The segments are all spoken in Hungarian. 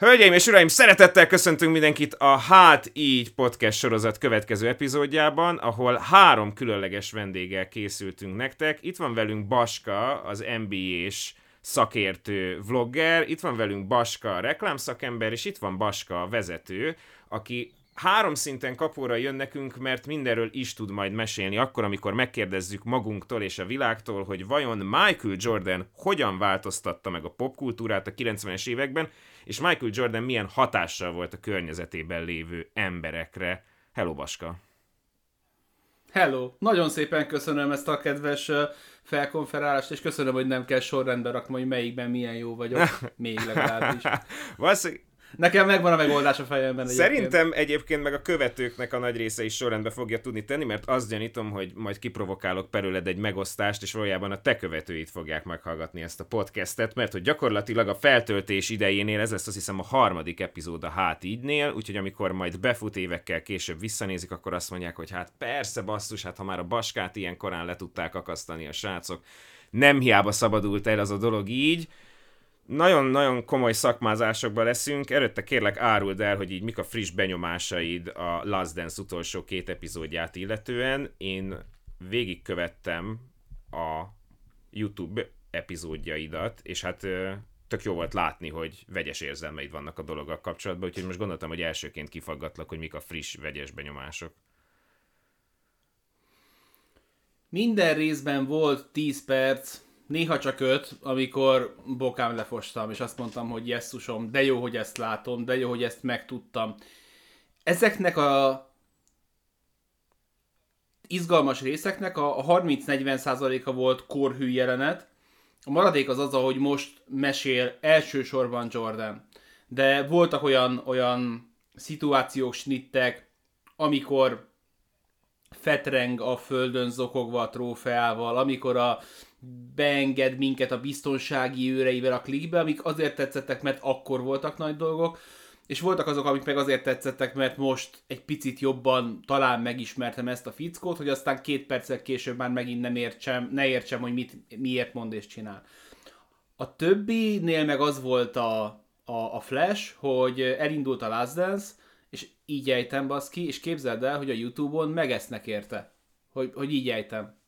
Hölgyeim és uraim, szeretettel köszöntünk mindenkit a Hát Így podcast sorozat következő epizódjában, ahol három különleges vendéggel készültünk nektek. Itt van velünk Baska, az NBA-s szakértő vlogger, itt van velünk Baska, a reklámszakember, és itt van Baska, a vezető, aki három szinten kapóra jön nekünk, mert mindenről is tud majd mesélni, akkor, amikor megkérdezzük magunktól és a világtól, hogy vajon Michael Jordan hogyan változtatta meg a popkultúrát a 90-es években, és Michael Jordan milyen hatással volt a környezetében lévő emberekre. Hello, Baska! Hello! Nagyon szépen köszönöm ezt a kedves felkonferálást, és köszönöm, hogy nem kell sorrendbe rakni, hogy melyikben milyen jó vagyok, még legalábbis. Valószínűleg Nekem megvan a megoldás a fejemben. Egyébként. Szerintem egyébként meg a követőknek a nagy része is sorrendbe fogja tudni tenni, mert azt gyanítom, hogy majd kiprovokálok belőled egy megosztást, és valójában a te követőit fogják meghallgatni ezt a podcastet, mert hogy gyakorlatilag a feltöltés idejénél ez lesz azt hiszem a harmadik epizód a Hát ígynél, úgyhogy amikor majd befut évekkel később visszanézik, akkor azt mondják, hogy hát persze basszus, hát ha már a baskát ilyen korán le tudták akasztani a srácok, nem hiába szabadult el az a dolog így, nagyon-nagyon komoly szakmázásokban leszünk. Előtte kérlek áruld el, hogy így mik a friss benyomásaid a Last Dance utolsó két epizódját illetően. Én végigkövettem a YouTube epizódjaidat, és hát tök jó volt látni, hogy vegyes érzelmeid vannak a dologgal kapcsolatban, úgyhogy most gondoltam, hogy elsőként kifaggatlak, hogy mik a friss, vegyes benyomások. Minden részben volt 10 perc, néha csak öt, amikor bokám lefostam, és azt mondtam, hogy jesszusom, de jó, hogy ezt látom, de jó, hogy ezt megtudtam. Ezeknek a izgalmas részeknek a 30-40%-a volt korhű jelenet, a maradék az az, ahogy most mesél elsősorban Jordan. De voltak olyan, olyan szituációk, snittek, amikor fetreng a földön zokogva a trófeával, amikor a beenged minket a biztonsági őreivel a klikbe, amik azért tetszettek, mert akkor voltak nagy dolgok, és voltak azok, amik meg azért tetszettek, mert most egy picit jobban talán megismertem ezt a fickót, hogy aztán két perccel később már megint nem értsem, ne értsem, hogy mit, miért mond és csinál. A többinél meg az volt a, a, a flash, hogy elindult a Last Dance, és így ejtem baszki, és képzeld el, hogy a Youtube-on megesznek érte. Hogy, hogy így ejtem.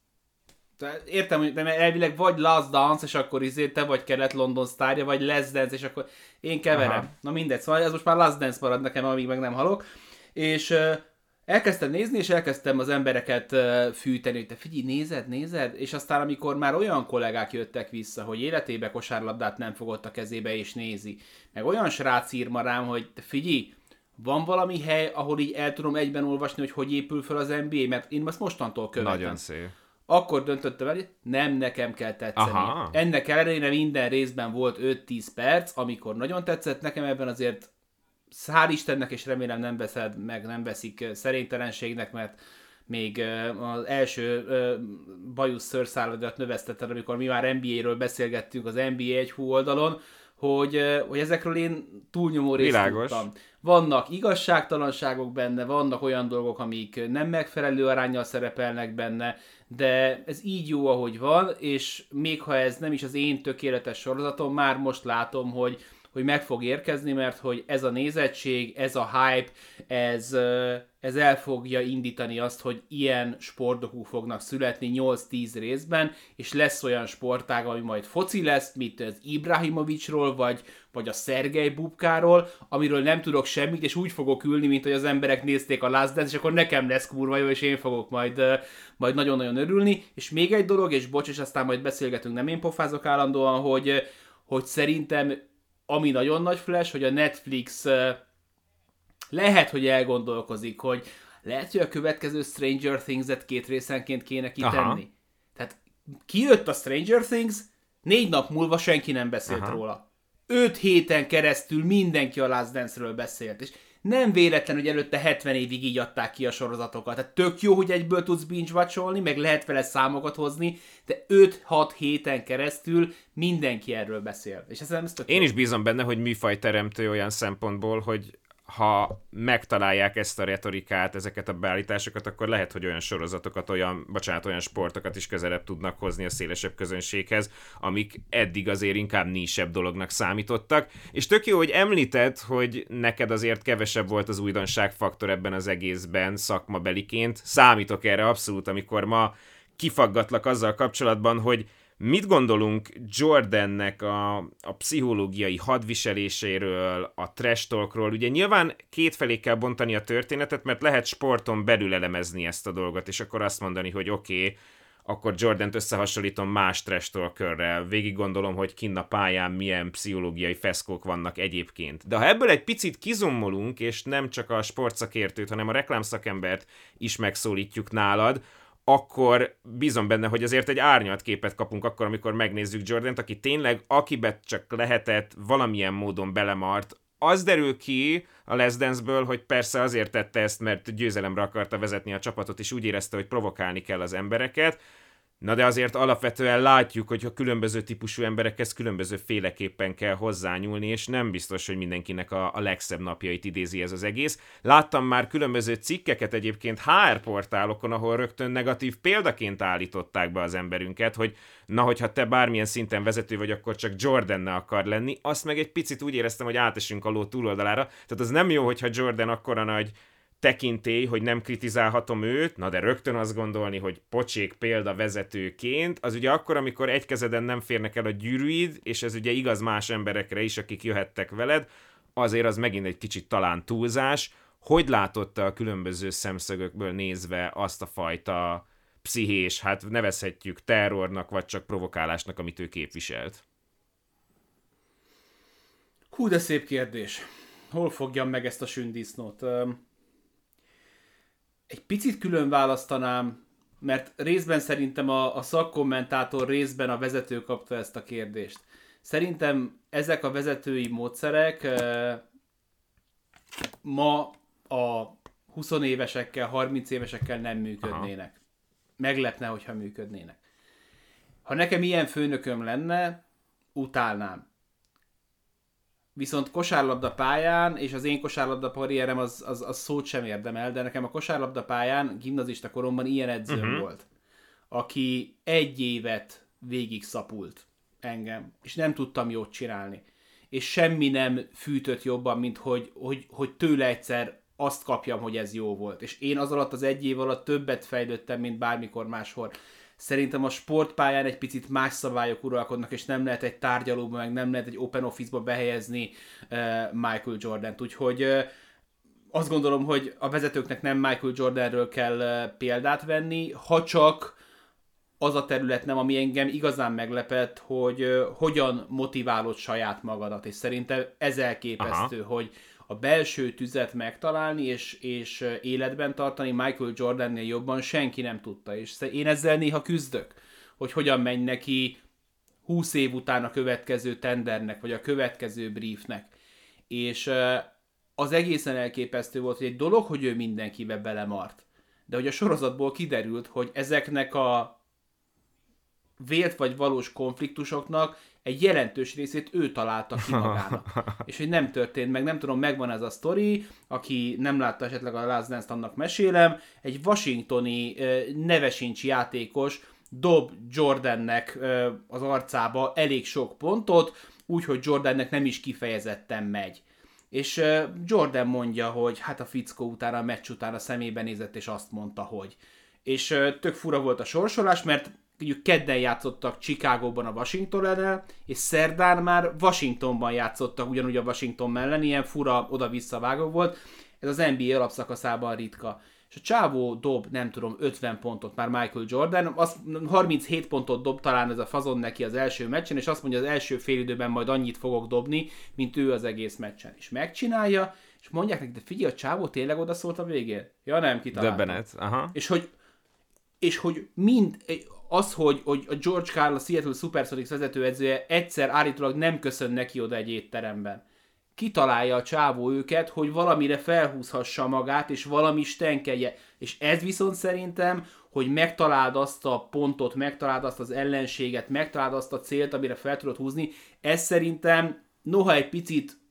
Értem, hogy de elvileg vagy Last Dance, és akkor izé te vagy kelet London sztárja, vagy Last Dance, és akkor én keverem. Aha. Na mindegy, szóval ez most már Last Dance marad nekem, amíg meg nem halok. És uh, elkezdtem nézni, és elkezdtem az embereket uh, fűteni, hogy te figyelj, nézed, nézed, és aztán amikor már olyan kollégák jöttek vissza, hogy életébe kosárlabdát nem fogott a kezébe és nézi, meg olyan srác ír ma rám, hogy te figyelj, van valami hely, ahol így el tudom egyben olvasni, hogy hogy épül fel az NBA, mert én ezt mostantól követem. Nagyon szép akkor döntöttem el, hogy nem nekem kell tetszeni. Aha. Ennek ellenére minden részben volt 5-10 perc, amikor nagyon tetszett, nekem ebben azért hál' Istennek, és remélem nem veszed meg, nem veszik szerénytelenségnek, mert még az első bajusz szőrszáladat növesztetted, amikor mi már NBA-ről beszélgettünk az NBA egy hú oldalon, hogy, hogy ezekről én túlnyomó részt Világos. tudtam. Vannak igazságtalanságok benne, vannak olyan dolgok, amik nem megfelelő arányjal szerepelnek benne, de ez így jó, ahogy van, és még ha ez nem is az én tökéletes sorozatom, már most látom, hogy hogy meg fog érkezni, mert hogy ez a nézettség, ez a hype, ez, ez el fogja indítani azt, hogy ilyen sportdokú fognak születni 8-10 részben, és lesz olyan sportág, ami majd foci lesz, mint az Ibrahimovicsról, vagy, vagy a Szergej Bubkáról, amiről nem tudok semmit, és úgy fogok ülni, mint hogy az emberek nézték a Last Dance, és akkor nekem lesz kurva jó, és én fogok majd, majd nagyon-nagyon örülni. És még egy dolog, és bocs, és aztán majd beszélgetünk, nem én pofázok állandóan, hogy, hogy szerintem ami nagyon nagy flash, hogy a Netflix lehet, hogy elgondolkozik, hogy lehet, hogy a következő Stranger Things-et két részenként kéne kitenni. Aha. Tehát kijött a Stranger Things, négy nap múlva senki nem beszélt Aha. róla. Öt héten keresztül mindenki a Last Dance-ről beszélt, és nem véletlen, hogy előtte 70 évig így adták ki a sorozatokat. Tehát tök jó, hogy egyből tudsz binge meg lehet vele számokat hozni, de 5-6 héten keresztül mindenki erről beszél. És ez, tök Én is bízom benne, hogy műfaj teremtő olyan szempontból, hogy ha megtalálják ezt a retorikát, ezeket a beállításokat, akkor lehet, hogy olyan sorozatokat, olyan, bocsánat, olyan sportokat is közelebb tudnak hozni a szélesebb közönséghez, amik eddig azért inkább nísebb dolognak számítottak. És tök jó, hogy említed, hogy neked azért kevesebb volt az újdonságfaktor ebben az egészben szakmabeliként. Számítok erre abszolút, amikor ma kifaggatlak azzal kapcsolatban, hogy Mit gondolunk Jordannek a, a pszichológiai hadviseléséről, a trash talkról? Ugye nyilván kétfelé kell bontani a történetet, mert lehet sporton belül elemezni ezt a dolgot, és akkor azt mondani, hogy oké, okay, akkor Jordant összehasonlítom más trash talkerrel, végig gondolom, hogy kinn a pályán milyen pszichológiai feszkók vannak egyébként. De ha ebből egy picit kizommolunk, és nem csak a sportszakértőt, hanem a reklámszakembert is megszólítjuk nálad, akkor bízom benne, hogy azért egy árnyalt képet kapunk akkor, amikor megnézzük Jordant, aki tényleg, akibe csak lehetett, valamilyen módon belemart, az derül ki a Les Dance-ből, hogy persze azért tette ezt, mert győzelemre akarta vezetni a csapatot, és úgy érezte, hogy provokálni kell az embereket, Na de azért alapvetően látjuk, hogy a különböző típusú emberekhez különböző féleképpen kell hozzányúlni, és nem biztos, hogy mindenkinek a, a legszebb napjait idézi ez az egész. Láttam már különböző cikkeket egyébként HR portálokon, ahol rögtön negatív példaként állították be az emberünket, hogy na, hogyha te bármilyen szinten vezető vagy, akkor csak jordan akar lenni. Azt meg egy picit úgy éreztem, hogy átesünk a ló túloldalára. Tehát az nem jó, hogyha Jordan akkora nagy tekintély, hogy nem kritizálhatom őt, na de rögtön azt gondolni, hogy pocsék példa vezetőként, az ugye akkor, amikor egy kezeden nem férnek el a gyűrűid, és ez ugye igaz más emberekre is, akik jöhettek veled, azért az megint egy kicsit talán túlzás. Hogy látotta a különböző szemszögökből nézve azt a fajta pszichés, hát nevezhetjük terrornak, vagy csak provokálásnak, amit ő képviselt? Hú, de szép kérdés. Hol fogjam meg ezt a sündisznót? Egy picit külön választanám, mert részben szerintem a, a szakkommentátor, részben a vezető kapta ezt a kérdést. Szerintem ezek a vezetői módszerek e, ma a 20 évesekkel, 30 évesekkel nem működnének. Aha. Meglepne, hogyha működnének. Ha nekem ilyen főnököm lenne, utálnám. Viszont kosárlabda pályán, és az én kosárlabda karrierem az, az, az szót sem érdemel, de nekem a kosárlabda pályán gimnazista koromban ilyen edzőm uh-huh. volt, aki egy évet végig szapult engem, és nem tudtam jót csinálni. És semmi nem fűtött jobban, mint hogy, hogy, hogy tőle egyszer azt kapjam, hogy ez jó volt. És én az alatt az egy év alatt többet fejlődtem, mint bármikor máshol. Szerintem a sportpályán egy picit más szabályok uralkodnak, és nem lehet egy tárgyalóba, meg nem lehet egy open office-ba behelyezni uh, Michael Jordan-t. Úgyhogy uh, azt gondolom, hogy a vezetőknek nem Michael Jordanről kell uh, példát venni, ha csak az a terület nem, ami engem igazán meglepett, hogy hogyan motiválod saját magadat, és szerintem ez elképesztő, Aha. hogy a belső tüzet megtalálni és, és életben tartani Michael Jordannél jobban senki nem tudta, és én ezzel néha küzdök, hogy hogyan megy neki 20 év után a következő tendernek, vagy a következő briefnek. És az egészen elképesztő volt, hogy egy dolog, hogy ő mindenkibe belemart, de hogy a sorozatból kiderült, hogy ezeknek a vélt vagy valós konfliktusoknak egy jelentős részét ő találta ki magának. és hogy nem történt meg, nem tudom, megvan ez a sztori, aki nem látta esetleg a Last Dance-t, annak mesélem, egy washingtoni nevesincs játékos dob Jordannek az arcába elég sok pontot, úgyhogy Jordannek nem is kifejezetten megy. És Jordan mondja, hogy hát a fickó utána, a meccs után a szemébe nézett, és azt mondta, hogy. És tök fura volt a sorsolás, mert mondjuk kedden játszottak Chicagóban a Washington ellen, és szerdán már Washingtonban játszottak ugyanúgy a Washington mellett, ilyen fura oda-vissza vágó volt. Ez az NBA alapszakaszában ritka. És a csávó dob, nem tudom, 50 pontot már Michael Jordan, az 37 pontot dob talán ez a fazon neki az első meccsen, és azt mondja, az első félidőben majd annyit fogok dobni, mint ő az egész meccsen. És megcsinálja, és mondják neki, de figyelj, a csávó tényleg odaszólt a végén? Ja nem, kitaláltam. Döbbenet, aha. És hogy, és hogy mind, az, hogy, hogy a George Carl, a Seattle Supersonics vezetőedzője egyszer állítólag nem köszön neki oda egy étteremben. Kitalálja a csávó őket, hogy valamire felhúzhassa magát, és valami stenkelje. És ez viszont szerintem, hogy megtaláld azt a pontot, megtaláld azt az ellenséget, megtaláld azt a célt, amire fel tudod húzni, ez szerintem, noha egy picit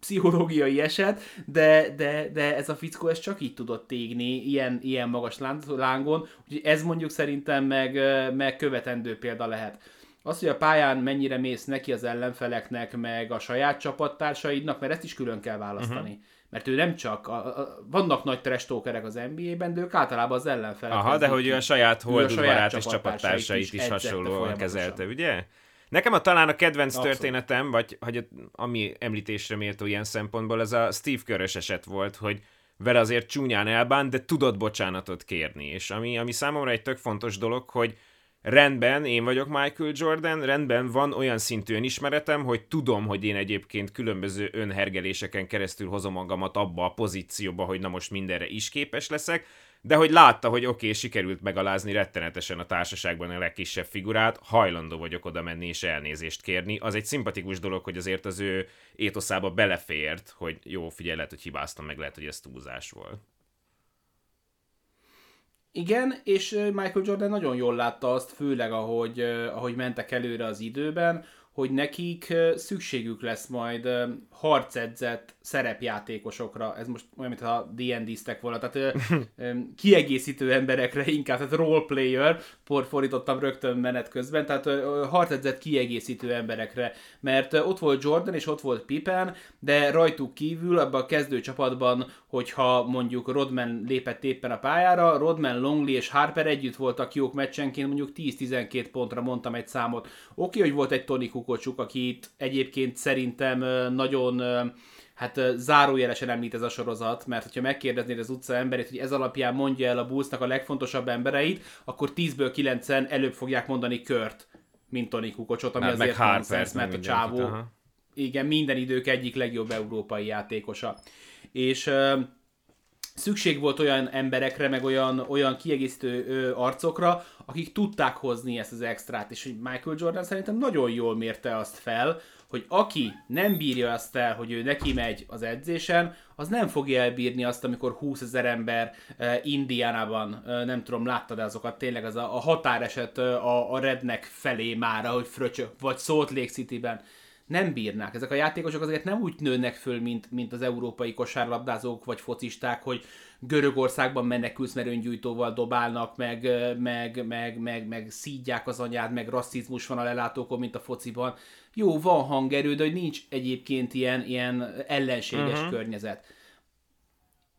pszichológiai eset, de, de, de ez a fickó ez csak így tudott égni, ilyen, ilyen magas lángon, úgyhogy ez mondjuk szerintem meg, meg követendő példa lehet. Az, hogy a pályán mennyire mész neki az ellenfeleknek, meg a saját csapattársaidnak, mert ezt is külön kell választani. Uh-huh. Mert ő nem csak, a, a, vannak nagy trestókerek az NBA-ben, de ők általában az ellenfelek. Aha, de hogy ő a saját holdudvarát és csapattársait is, is hasonlóan kezelte, ugye? Nekem a talán a kedvenc Abszolút. történetem, vagy hogy ami említésre méltó ilyen szempontból, ez a Steve Körös eset volt, hogy vele azért csúnyán elbán, de tudott bocsánatot kérni. És ami, ami számomra egy tök fontos dolog, hogy rendben, én vagyok Michael Jordan, rendben van olyan szintű önismeretem, hogy tudom, hogy én egyébként különböző önhergeléseken keresztül hozom magamat abba a pozícióba, hogy na most mindenre is képes leszek, de hogy látta, hogy oké, okay, sikerült megalázni rettenetesen a társaságban a legkisebb figurát, hajlandó vagyok oda menni és elnézést kérni. Az egy szimpatikus dolog, hogy azért az ő étoszába belefért, hogy jó, figyelj, lehet, hogy hibáztam, meg lehet, hogy ez túlzás volt. Igen, és Michael Jordan nagyon jól látta azt, főleg ahogy, ahogy mentek előre az időben, hogy nekik szükségük lesz majd harcedzett szerepjátékosokra, ez most olyan, mintha D&D-ztek volna, tehát kiegészítő emberekre inkább, tehát roleplayer, por fordítottam rögtön menet közben, tehát harcedzett kiegészítő emberekre, mert ott volt Jordan és ott volt Pippen, de rajtuk kívül abban a kezdő csapatban, hogyha mondjuk Rodman lépett éppen a pályára, Rodman, Longley és Harper együtt voltak jók meccsenként, mondjuk 10-12 pontra mondtam egy számot. Oké, hogy volt egy Tony Kukocsuk, akit egyébként szerintem nagyon hát zárójelesen említ ez a sorozat, mert hogyha megkérdeznéd az utca emberét, hogy ez alapján mondja el a Bullsnak a legfontosabb embereit, akkor 10-ből 9-en előbb fogják mondani Kört, mint Tony Kukocsot, ami hát, azért nonsens, mert a csávó aha. igen, minden idők egyik legjobb európai játékosa. És szükség volt olyan emberekre, meg olyan, olyan kiegészítő ö, arcokra, akik tudták hozni ezt az extrát, és hogy Michael Jordan szerintem nagyon jól mérte azt fel, hogy aki nem bírja azt el, hogy ő neki megy az edzésen, az nem fogja elbírni azt, amikor 20 ezer ember uh, Indiánában, uh, nem tudom, láttad azokat, tényleg az a, a határeset uh, a, a rednek felé már, ahogy fröcsök, vagy Salt Lake City-ben nem bírnák. Ezek a játékosok azért nem úgy nőnek föl, mint, mint az európai kosárlabdázók vagy focisták, hogy Görögországban menekülsz, mert öngyújtóval dobálnak, meg, meg, meg, meg, meg szídják az anyád, meg rasszizmus van a lelátókon, mint a fociban. Jó, van hangerő, de hogy nincs egyébként ilyen, ilyen ellenséges uh-huh. környezet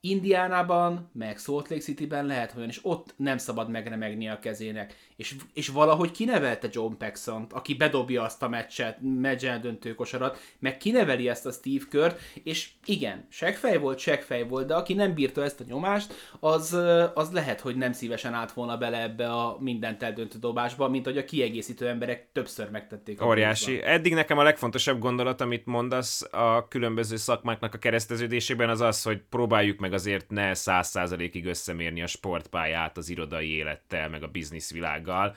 Indiánában, meg Salt Lake City-ben lehet olyan, és ott nem szabad megremegni a kezének. És, és valahogy kinevelte John paxson aki bedobja azt a meccset, meccsen döntő kosarat, meg kineveli ezt a Steve Kört, és igen, segfej volt, segfej volt, de aki nem bírta ezt a nyomást, az, az lehet, hogy nem szívesen állt volna bele ebbe a mindent eldöntő dobásba, mint hogy a kiegészítő emberek többször megtették. Óriási. Búzban. Eddig nekem a legfontosabb gondolat, amit mondasz a különböző szakmáknak a kereszteződésében, az az, hogy próbáljuk meg meg azért ne száz százalékig összemérni a sportpályát az irodai élettel, meg a bizniszvilággal.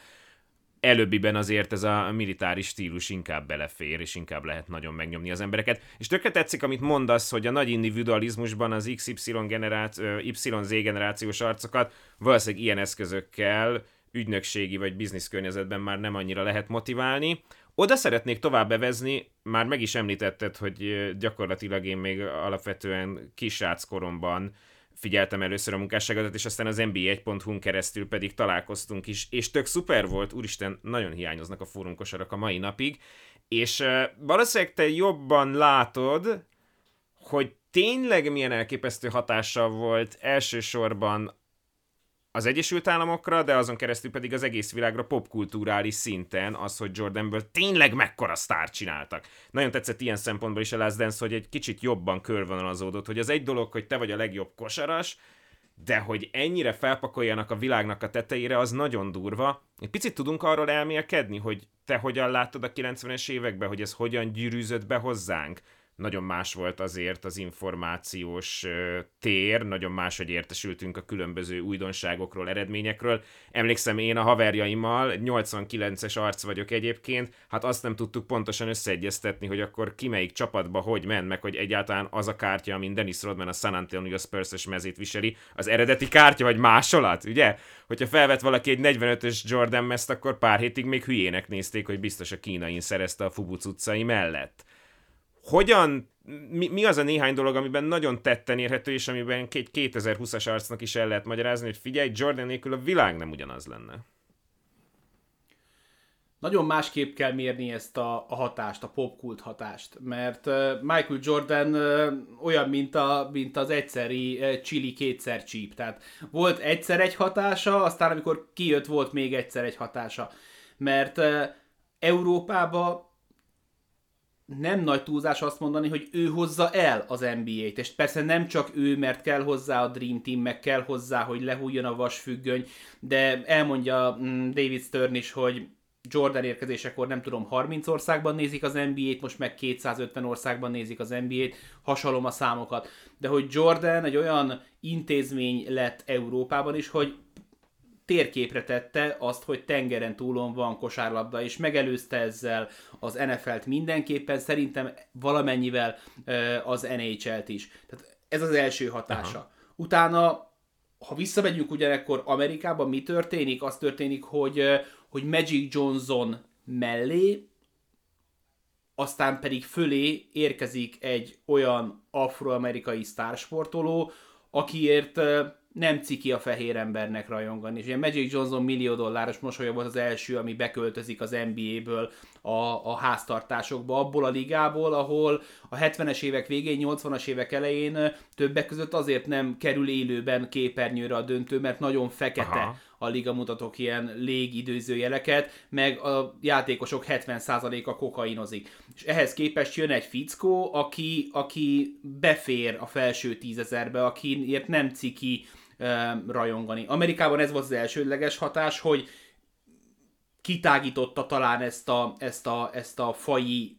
Előbbiben azért ez a militáris stílus inkább belefér, és inkább lehet nagyon megnyomni az embereket. És tökre tetszik, amit mondasz, hogy a nagy individualizmusban az XY generáció, YZ generációs arcokat valószínűleg ilyen eszközökkel ügynökségi vagy biznisz környezetben már nem annyira lehet motiválni. Oda szeretnék tovább bevezni, már meg is említetted, hogy gyakorlatilag én még alapvetően kisrác koromban figyeltem először a munkásságodat, és aztán az NBA1.hu-n keresztül pedig találkoztunk is, és tök szuper volt, úristen, nagyon hiányoznak a fórumkosarak a mai napig, és valószínűleg te jobban látod, hogy tényleg milyen elképesztő hatással volt elsősorban Egyesült Államokra, de azon keresztül pedig az egész világra popkulturális szinten az, hogy Jordanből tényleg mekkora sztár csináltak. Nagyon tetszett ilyen szempontból is a Last Dance, hogy egy kicsit jobban körvonalazódott, hogy az egy dolog, hogy te vagy a legjobb kosaras, de hogy ennyire felpakoljanak a világnak a tetejére, az nagyon durva. Egy picit tudunk arról elmélkedni, hogy te hogyan láttad a 90-es években, hogy ez hogyan gyűrűzött be hozzánk, nagyon más volt azért az információs tér, nagyon más, hogy értesültünk a különböző újdonságokról, eredményekről. Emlékszem, én a haverjaimmal, 89-es arc vagyok egyébként, hát azt nem tudtuk pontosan összeegyeztetni, hogy akkor ki melyik csapatba hogy ment, meg hogy egyáltalán az a kártya, amin Dennis Rodman a San Antonio Spurs-ös mezét viseli, az eredeti kártya, vagy másolat, ugye? Hogyha felvett valaki egy 45-ös Jordan mezt, akkor pár hétig még hülyének nézték, hogy biztos a kínain szerezte a Fubuc utcai mellett hogyan mi, mi az a néhány dolog, amiben nagyon tetten érhető, és amiben egy 2020-as arcnak is el lehet magyarázni, hogy figyelj, Jordan nélkül a világ nem ugyanaz lenne? Nagyon másképp kell mérni ezt a, a hatást, a popkult hatást, mert Michael Jordan olyan, mint, a, mint az egyszeri chili kétszer csíp, tehát volt egyszer egy hatása, aztán amikor kijött, volt még egyszer egy hatása, mert Európába nem nagy túlzás azt mondani, hogy ő hozza el az NBA-t, és persze nem csak ő, mert kell hozzá a Dream Team, meg kell hozzá, hogy lehújjon a vasfüggöny, de elmondja mm, David Stern is, hogy Jordan érkezésekor nem tudom, 30 országban nézik az NBA-t, most meg 250 országban nézik az NBA-t, hasonlom a számokat. De hogy Jordan egy olyan intézmény lett Európában is, hogy térképre tette azt, hogy tengeren túlon van kosárlabda, és megelőzte ezzel az NFL-t mindenképpen, szerintem valamennyivel az NHL-t is. Tehát ez az első hatása. Aha. Utána ha visszamegyünk ugyanekkor Amerikában, mi történik? Az történik, hogy, hogy Magic Johnson mellé, aztán pedig fölé érkezik egy olyan afroamerikai sztársportoló, akiért nem ciki a fehér embernek rajongani. És ugye Magic Johnson millió dolláros mosolya volt az első, ami beköltözik az NBA-ből a, a háztartásokba, abból a ligából, ahol a 70-es évek végén, 80-as évek elején többek között azért nem kerül élőben képernyőre a döntő, mert nagyon fekete Aha. a liga mutatok ilyen légidőzőjeleket, meg a játékosok 70%-a kokainozik. És ehhez képest jön egy fickó, aki, aki befér a felső tízezerbe, akiért nem ciki rajongani. Amerikában ez volt az elsődleges hatás, hogy kitágította talán ezt a, ezt a, ezt a fai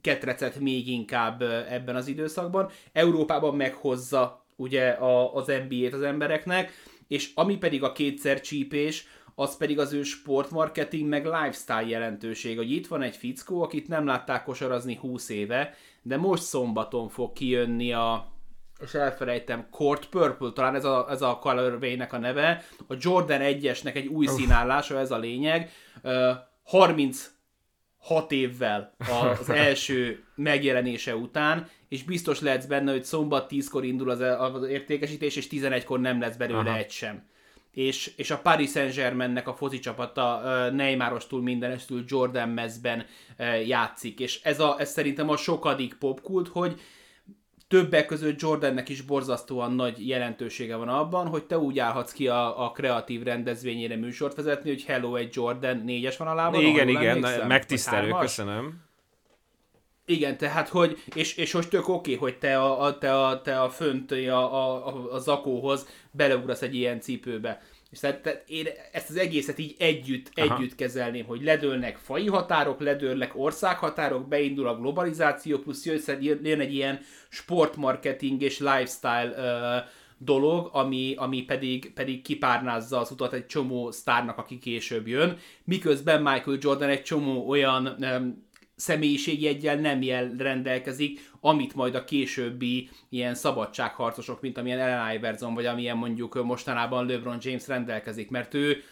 ketrecet még inkább ebben az időszakban. Európában meghozza ugye a, az NBA-t az embereknek, és ami pedig a kétszer csípés, az pedig az ő sportmarketing meg lifestyle jelentőség, hogy itt van egy fickó, akit nem látták kosarazni 20 éve, de most szombaton fog kijönni a, és elfelejtem, Court Purple, talán ez a, ez a colorway a neve, a Jordan 1-esnek egy új színállása, ez a lényeg, uh, 36 évvel az első megjelenése után, és biztos lehetsz benne, hogy szombat 10-kor indul az, az értékesítés, és 11-kor nem lesz belőle Aha. egy sem. És, és a Paris Saint-Germainnek a foci csapata Neymarostól mindenestül Jordan mezben játszik, és ez, a, ez szerintem a sokadik popkult, hogy többek között Jordannek is borzasztóan nagy jelentősége van abban, hogy te úgy állhatsz ki a, a kreatív rendezvényére műsort vezetni, hogy Hello, egy Jordan négyes van a lábon. Igen, igen, megtisztelő, köszönöm. Igen, tehát, hogy, és, és most tök oké, hogy te a, a, te a, te a fönt a, a, a, a zakóhoz beleugrasz egy ilyen cipőbe. És tehát, tehát én ezt az egészet így együtt, Aha. együtt kezelném, hogy ledőlnek fai határok, ledőlnek országhatárok, beindul a globalizáció, plusz jön egy ilyen sportmarketing és lifestyle uh, dolog, ami, ami pedig, pedig kipárnázza az utat egy csomó sztárnak, aki később jön, miközben Michael Jordan egy csomó olyan um, nem jel rendelkezik, amit majd a későbbi ilyen szabadságharcosok, mint amilyen Ellen Iverson, vagy amilyen mondjuk mostanában LeBron James rendelkezik, mert ő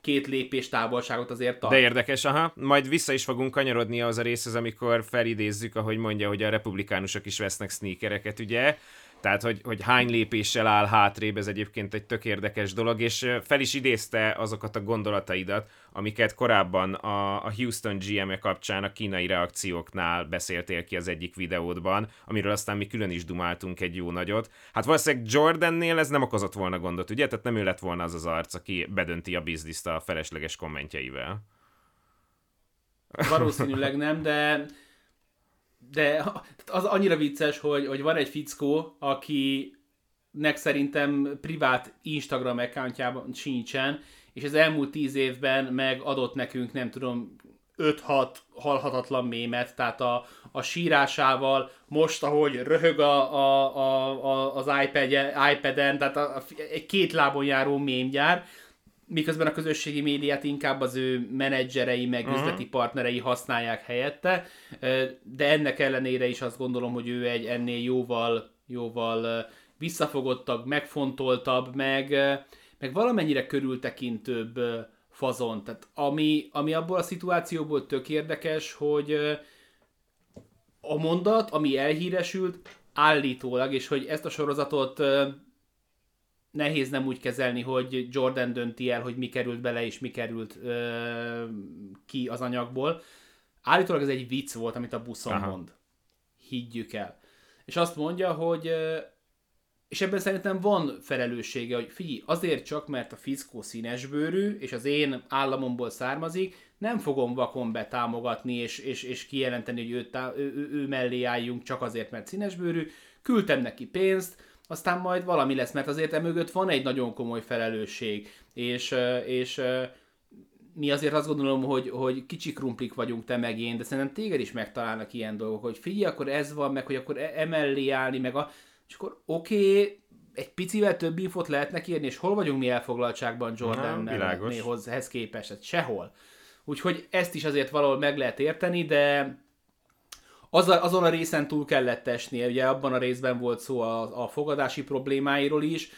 két lépés távolságot azért tart. De érdekes, aha. Majd vissza is fogunk kanyarodni az a részhez, amikor felidézzük, ahogy mondja, hogy a republikánusok is vesznek sneakereket, ugye? Tehát, hogy, hogy hány lépéssel áll hátrébb, ez egyébként egy tök érdekes dolog, és fel is idézte azokat a gondolataidat, amiket korábban a, a Houston GM-e kapcsán a kínai reakcióknál beszéltél ki az egyik videódban, amiről aztán mi külön is dumáltunk egy jó nagyot. Hát valószínűleg Jordannél ez nem okozott volna gondot, ugye? Tehát nem ő lett volna az az arc, aki bedönti a bizniszt a felesleges kommentjeivel. Valószínűleg nem, de de az annyira vicces, hogy, hogy van egy fickó, aki nek szerintem privát Instagram accountjában sincsen, és az elmúlt tíz évben meg adott nekünk, nem tudom, 5-6 halhatatlan mémet, tehát a, a sírásával, most, ahogy röhög a, a, a, a, az iPad, iPad-en, tehát a, a, egy két lábon járó mémgyár, miközben a közösségi médiát inkább az ő menedzserei, meg uh-huh. üzleti partnerei használják helyette, de ennek ellenére is azt gondolom, hogy ő egy ennél jóval, jóval visszafogottabb, megfontoltabb, meg, meg valamennyire körültekintőbb fazon. Tehát ami, ami abból a szituációból tök érdekes, hogy a mondat, ami elhíresült, állítólag, és hogy ezt a sorozatot nehéz nem úgy kezelni, hogy Jordan dönti el, hogy mi került bele, és mi került ö, ki az anyagból. Állítólag ez egy vicc volt, amit a buszon Aha. mond. Higgyük el. És azt mondja, hogy és ebben szerintem van felelőssége, hogy figyelj, azért csak, mert a fiszkó színesbőrű, és az én államomból származik, nem fogom vakon betámogatni, és, és, és kijelenteni, hogy ő, tá- ő, ő, ő mellé álljunk csak azért, mert színesbőrű. Küldtem neki pénzt, aztán majd valami lesz, mert azért emögött van egy nagyon komoly felelősség, és, és mi azért azt gondolom, hogy, hogy kicsi krumplik vagyunk te meg én, de szerintem téged is megtalálnak ilyen dolgok, hogy figyelj, akkor ez van, meg hogy akkor e- emellé állni, meg a... És akkor oké, okay, egy picivel több infot lehetnek írni, és hol vagyunk mi elfoglaltságban Jordan-hez képest? Hát sehol. Úgyhogy ezt is azért valahol meg lehet érteni, de az a, azon a részen túl kellett esnie, ugye abban a részben volt szó a, a fogadási problémáiról is,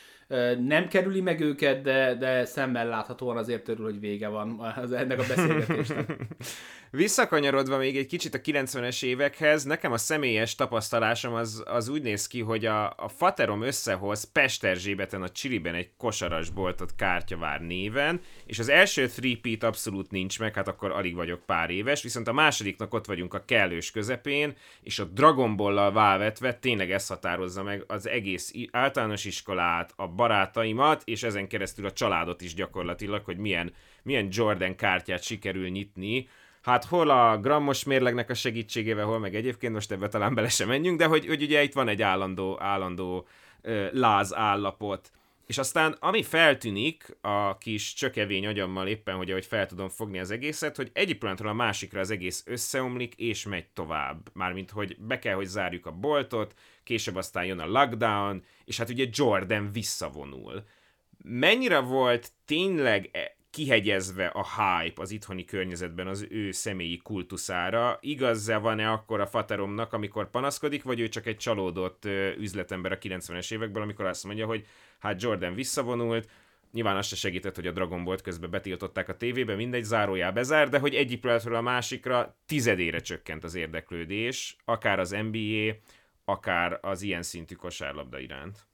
nem kerüli meg őket, de, de szemmel láthatóan azért örül, hogy vége van az, ennek a beszélgetésnek. Visszakanyarodva még egy kicsit a 90-es évekhez, nekem a személyes tapasztalásom az, az úgy néz ki, hogy a, a Faterom összehoz Pesterzsébeten a Csiliben egy kosarasboltot Kártyavár néven, és az első three abszolút nincs meg, hát akkor alig vagyok pár éves, viszont a másodiknak ott vagyunk a kellős közepén, és a Dragon Ball-lal válvetve tényleg ez határozza meg az egész általános iskolát, a barátaimat, és ezen keresztül a családot is gyakorlatilag, hogy milyen, milyen Jordan kártyát sikerül nyitni, hát hol a grammos mérlegnek a segítségével, hol meg egyébként, most ebbe talán bele sem menjünk, de hogy, hogy ugye itt van egy állandó, állandó ö, láz állapot. És aztán, ami feltűnik a kis csökevény agyammal éppen, hogy ahogy fel tudom fogni az egészet, hogy egyik pillanatról a másikra az egész összeomlik, és megy tovább. Mármint, hogy be kell, hogy zárjuk a boltot, később aztán jön a lockdown, és hát ugye Jordan visszavonul. Mennyire volt tényleg e- kihegyezve a hype az itthoni környezetben az ő személyi kultuszára. Igaz-e van-e akkor a Fateromnak, amikor panaszkodik, vagy ő csak egy csalódott üzletember a 90-es évekből, amikor azt mondja, hogy hát Jordan visszavonult, Nyilván azt se segített, hogy a Dragon Ball közben betiltották a tévébe, mindegy, zárójá bezár, de hogy egyik pillanatról a másikra tizedére csökkent az érdeklődés, akár az NBA, akár az ilyen szintű kosárlabda iránt.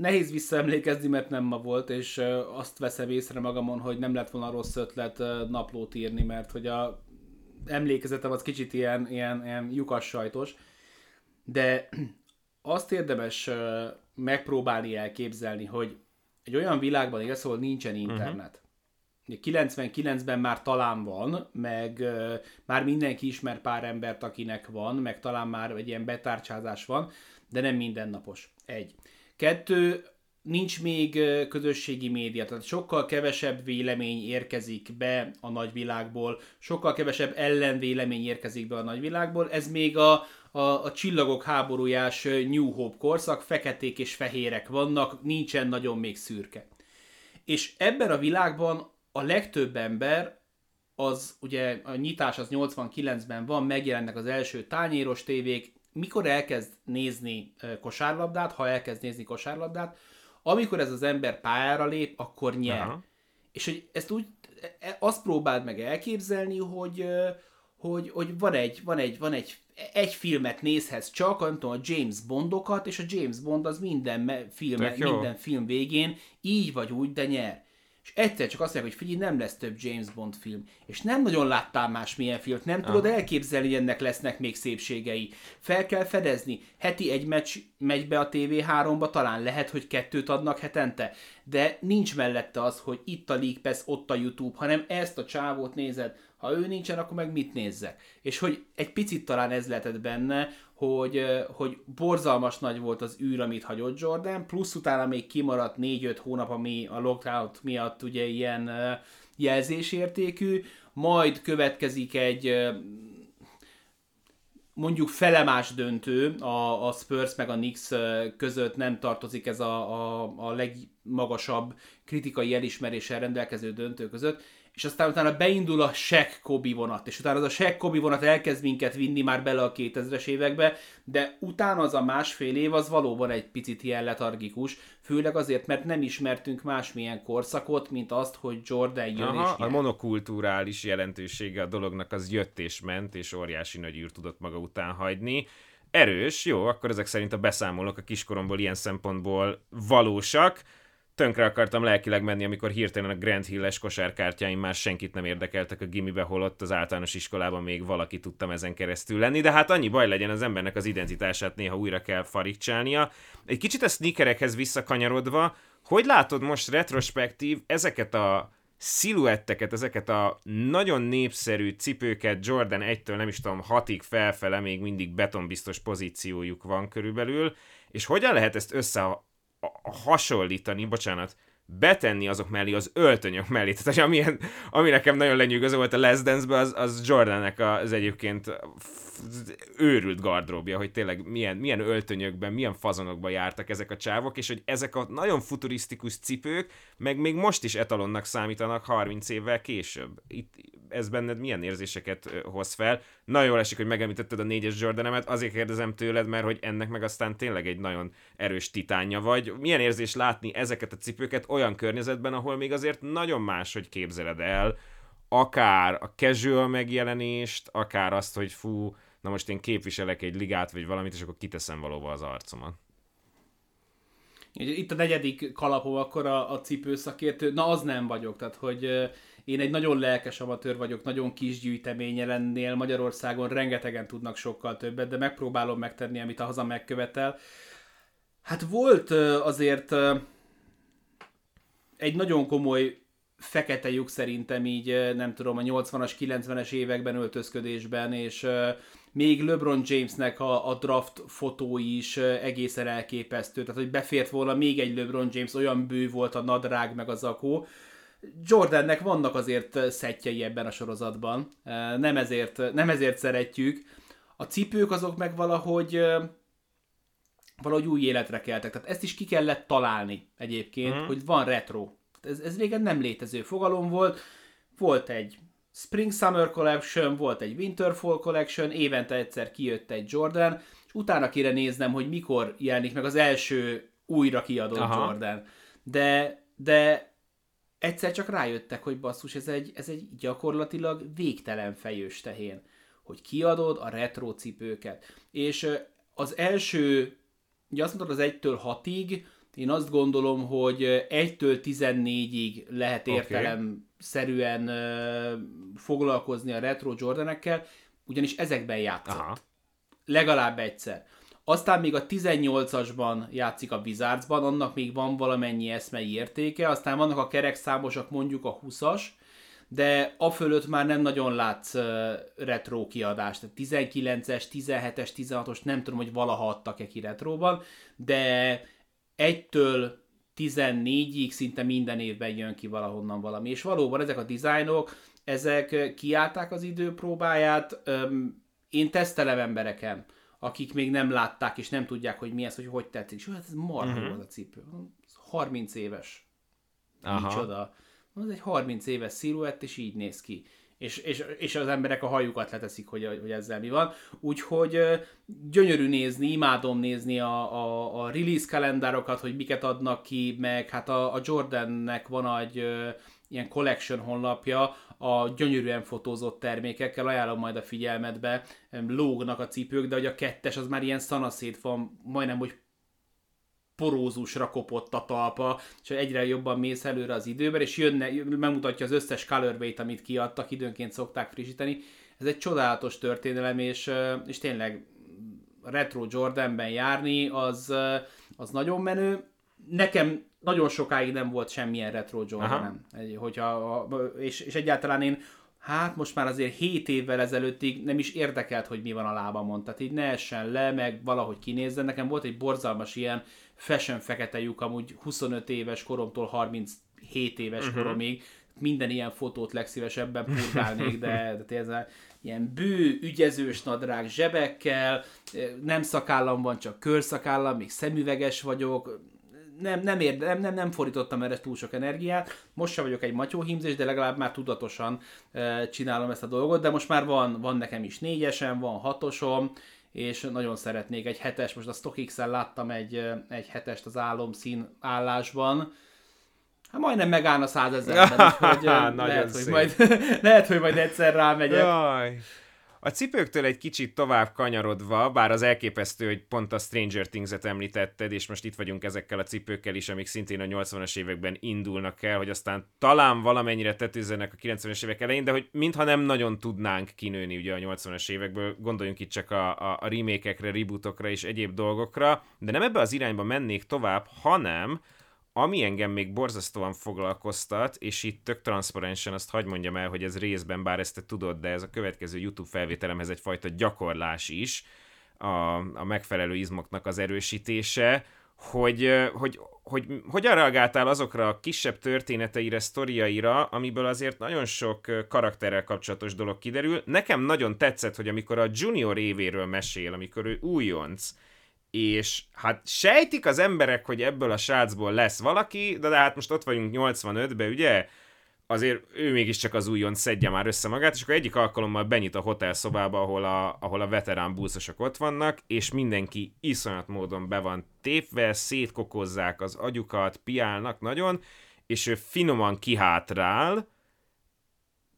Nehéz visszaemlékezni, mert nem ma volt, és azt veszem észre magamon, hogy nem lett volna rossz ötlet naplót írni, mert hogy a emlékezetem az kicsit ilyen, ilyen, ilyen lyukas sajtos, de azt érdemes megpróbálni elképzelni, hogy egy olyan világban élsz, ahol nincsen mhm. internet. Uh-huh. 99-ben már talán van, meg már mindenki ismer pár embert, akinek van, meg talán már egy ilyen betárcsázás van, de nem mindennapos. Egy. Kettő, nincs még közösségi média, tehát sokkal kevesebb vélemény érkezik be a nagyvilágból, sokkal kevesebb ellenvélemény érkezik be a nagyvilágból, ez még a, a, a csillagok háborújás New Hope korszak, feketék és fehérek vannak, nincsen nagyon még szürke. És ebben a világban a legtöbb ember az ugye a nyitás az 89-ben van, megjelennek az első tányéros tévék, mikor elkezd nézni kosárlabdát, ha elkezd nézni kosárlabdát, amikor ez az ember pályára lép, akkor nyer. Aha. És hogy ezt úgy, e, e, azt próbáld meg elképzelni, hogy, hogy, hogy van egy, van egy, van egy, egy filmet nézhetsz csak, nem tudom, a James Bondokat, és a James Bond az minden film, minden film végén így vagy úgy, de nyer és egyszer csak azt mondják, hogy figyelj, nem lesz több James Bond film, és nem nagyon láttál más milyen filmet, nem tudod Aha. elképzelni, hogy ennek lesznek még szépségei. Fel kell fedezni, heti egy meccs megy be a TV3-ba, talán lehet, hogy kettőt adnak hetente, de nincs mellette az, hogy itt a League Pass, ott a YouTube, hanem ezt a csávót nézed, ha ő nincsen, akkor meg mit nézzek? És hogy egy picit talán ez lehetett benne, hogy, hogy borzalmas nagy volt az űr, amit hagyott Jordan, plusz utána még kimaradt 4-5 hónap, ami a lockout miatt ugye ilyen jelzésértékű, majd következik egy mondjuk felemás döntő a, a Spurs meg a Knicks között nem tartozik ez a, a, a legmagasabb kritikai elismeréssel rendelkező döntő között. És aztán utána beindul a Shaq Kobe vonat, és utána az a Shaq Kobe vonat elkezd minket vinni már bele a 2000-es évekbe, de utána az a másfél év az valóban egy picit ilyen letargikus, főleg azért, mert nem ismertünk másmilyen korszakot, mint azt, hogy Jordan jön Aha, és A monokulturális jelentősége a dolognak az jött és ment, és óriási nagy űr tudott maga után hagyni. Erős, jó, akkor ezek szerint a beszámolók a kiskoromból ilyen szempontból valósak tönkre akartam lelkileg menni, amikor hirtelen a Grand Hill-es kosárkártyáim már senkit nem érdekeltek a gimibe, holott az általános iskolában még valaki tudtam ezen keresztül lenni, de hát annyi baj legyen az embernek az identitását néha újra kell farigcsálnia. Egy kicsit a sneakerekhez visszakanyarodva, hogy látod most retrospektív ezeket a sziluetteket, ezeket a nagyon népszerű cipőket Jordan 1-től nem is tudom 6-ig felfele még mindig betonbiztos pozíciójuk van körülbelül, és hogyan lehet ezt össze hasonlítani, bocsánat, betenni azok mellé, az öltönyök mellé. Tehát ami, ami nekem nagyon lenyűgöző volt a Les dance az, az Jordannek az egyébként őrült gardróbja, hogy tényleg milyen, milyen öltönyökben, milyen fazonokban jártak ezek a csávok, és hogy ezek a nagyon futurisztikus cipők, meg még most is etalonnak számítanak 30 évvel később. Itt, ez benned milyen érzéseket hoz fel? Nagyon jól esik, hogy megemlítetted a négyes Jordanemet, azért kérdezem tőled, mert hogy ennek meg aztán tényleg egy nagyon erős titánja vagy. Milyen érzés látni ezeket a cipőket olyan környezetben, ahol még azért nagyon más, hogy képzeled el, akár a casual megjelenést, akár azt, hogy fú, na most én képviselek egy ligát, vagy valamit, és akkor kiteszem valóban az arcomat. Itt a negyedik kalapom akkor a, a cipőszakértő, na az nem vagyok, tehát hogy én egy nagyon lelkes amatőr vagyok, nagyon kis gyűjteménye lennél, Magyarországon rengetegen tudnak sokkal többet, de megpróbálom megtenni, amit a haza megkövetel. Hát volt azért egy nagyon komoly fekete lyuk szerintem így, nem tudom, a 80-as, 90-es években öltözködésben, és még LeBron Jamesnek a, a draft fotói is egészen elképesztő, tehát hogy befért volna még egy LeBron James, olyan bő volt a nadrág meg a zakó. Jordannek vannak azért szettjei ebben a sorozatban, nem ezért, nem ezért szeretjük. A cipők azok meg valahogy valahogy új életre keltek. Tehát ezt is ki kellett találni egyébként, mm. hogy van retro. Ez, ez régen nem létező fogalom volt. Volt egy Spring Summer Collection, volt egy Winter Fall Collection, évente egyszer kijött egy Jordan, és utána kéne néznem, hogy mikor jelenik meg az első újra kiadott Aha. Jordan. De, de egyszer csak rájöttek, hogy basszus, ez egy, ez egy gyakorlatilag végtelen fejős tehén, hogy kiadod a retro cipőket. És az első, ugye azt mondtad az 1-től 6-ig, én azt gondolom, hogy 1-től 14-ig lehet értelemszerűen okay. foglalkozni a retro Jordanekkel, ugyanis ezekben játszott. Aha. Legalább egyszer. Aztán még a 18-asban játszik a Wizardsban, annak még van valamennyi eszmei értéke, aztán vannak a kerekszámosak, mondjuk a 20-as, de a fölött már nem nagyon látsz retro kiadást. Tehát 19-es, 17-es, 16-os, nem tudom, hogy valaha adtak-e ki retróban, de 1-től 14-ig szinte minden évben jön ki valahonnan valami. És valóban ezek a dizájnok, ezek kiállták az idő próbáját. Én tesztelem embereken, akik még nem látták, és nem tudják, hogy mi ez, hogy hogy tetszik. És hát ez marha uh-huh. az a cipő. 30 éves. Aha. Micsoda. Az egy 30 éves sziluett, és így néz ki és, és, és az emberek a hajukat leteszik, hogy, hogy ezzel mi van. Úgyhogy gyönyörű nézni, imádom nézni a, a, a release kalendárokat, hogy miket adnak ki, meg hát a, a Jordannek van egy ilyen collection honlapja a gyönyörűen fotózott termékekkel, ajánlom majd a figyelmetbe, lógnak a cipők, de hogy a kettes az már ilyen szanaszét van, majdnem, hogy porózusra kopott a talpa, és egyre jobban mész előre az időben, és jönne, megmutatja az összes colorway amit kiadtak, időnként szokták frissíteni. Ez egy csodálatos történelem, és, és tényleg retro Jordanben járni, az, az nagyon menő. Nekem nagyon sokáig nem volt semmilyen retro Jordan, hogyha, és, és egyáltalán én hát most már azért 7 évvel ezelőttig nem is érdekelt, hogy mi van a lábamon, tehát így ne essen le, meg valahogy kinézzen. Nekem volt egy borzalmas ilyen fashion fekete lyuk, amúgy 25 éves koromtól 37 éves uh-huh. koromig, minden ilyen fotót legszívesebben purgálnék, de, de tényleg ilyen bő, ügyezős nadrág zsebekkel, nem szakállam van, csak körszakállam, még szemüveges vagyok, nem, nem, érde, nem, nem, nem fordítottam erre túl sok energiát. Most sem vagyok egy matyóhímzés, de legalább már tudatosan e, csinálom ezt a dolgot, de most már van, van nekem is négyesem, van hatosom, és nagyon szeretnék egy hetes, most a StockX-en láttam egy, egy hetest az álomszín állásban, Hát majdnem megállna százezerben, úgyhogy lehet, hogy majd, lehet, hogy majd egyszer rámegyek. Jaj. A cipőktől egy kicsit tovább kanyarodva, bár az elképesztő, hogy pont a Stranger Things-et említetted, és most itt vagyunk ezekkel a cipőkkel is, amik szintén a 80-as években indulnak el, hogy aztán talán valamennyire tetőzzenek a 90-es évek elején, de hogy mintha nem nagyon tudnánk kinőni ugye a 80-as évekből, gondoljunk itt csak a, a, a remake-ekre, rebootokra és egyéb dolgokra, de nem ebbe az irányba mennék tovább, hanem ami engem még borzasztóan foglalkoztat, és itt tök transzparensen azt hagyd mondjam el, hogy ez részben, bár ezt te tudod, de ez a következő YouTube felvételemhez egyfajta gyakorlás is, a, a megfelelő izmoknak az erősítése, hogy, hogy, hogy hogyan reagáltál azokra a kisebb történeteire, sztoriaira, amiből azért nagyon sok karakterrel kapcsolatos dolog kiderül. Nekem nagyon tetszett, hogy amikor a junior évéről mesél, amikor ő újonc, és hát sejtik az emberek, hogy ebből a srácból lesz valaki, de, de hát most ott vagyunk 85-ben, ugye? Azért ő mégiscsak az újon szedje már össze magát, és akkor egyik alkalommal benyit a hotel szobába, ahol a, ahol a veterán búszosok ott vannak, és mindenki iszonyat módon be van tépve, szétkokozzák az agyukat, piálnak nagyon, és ő finoman kihátrál,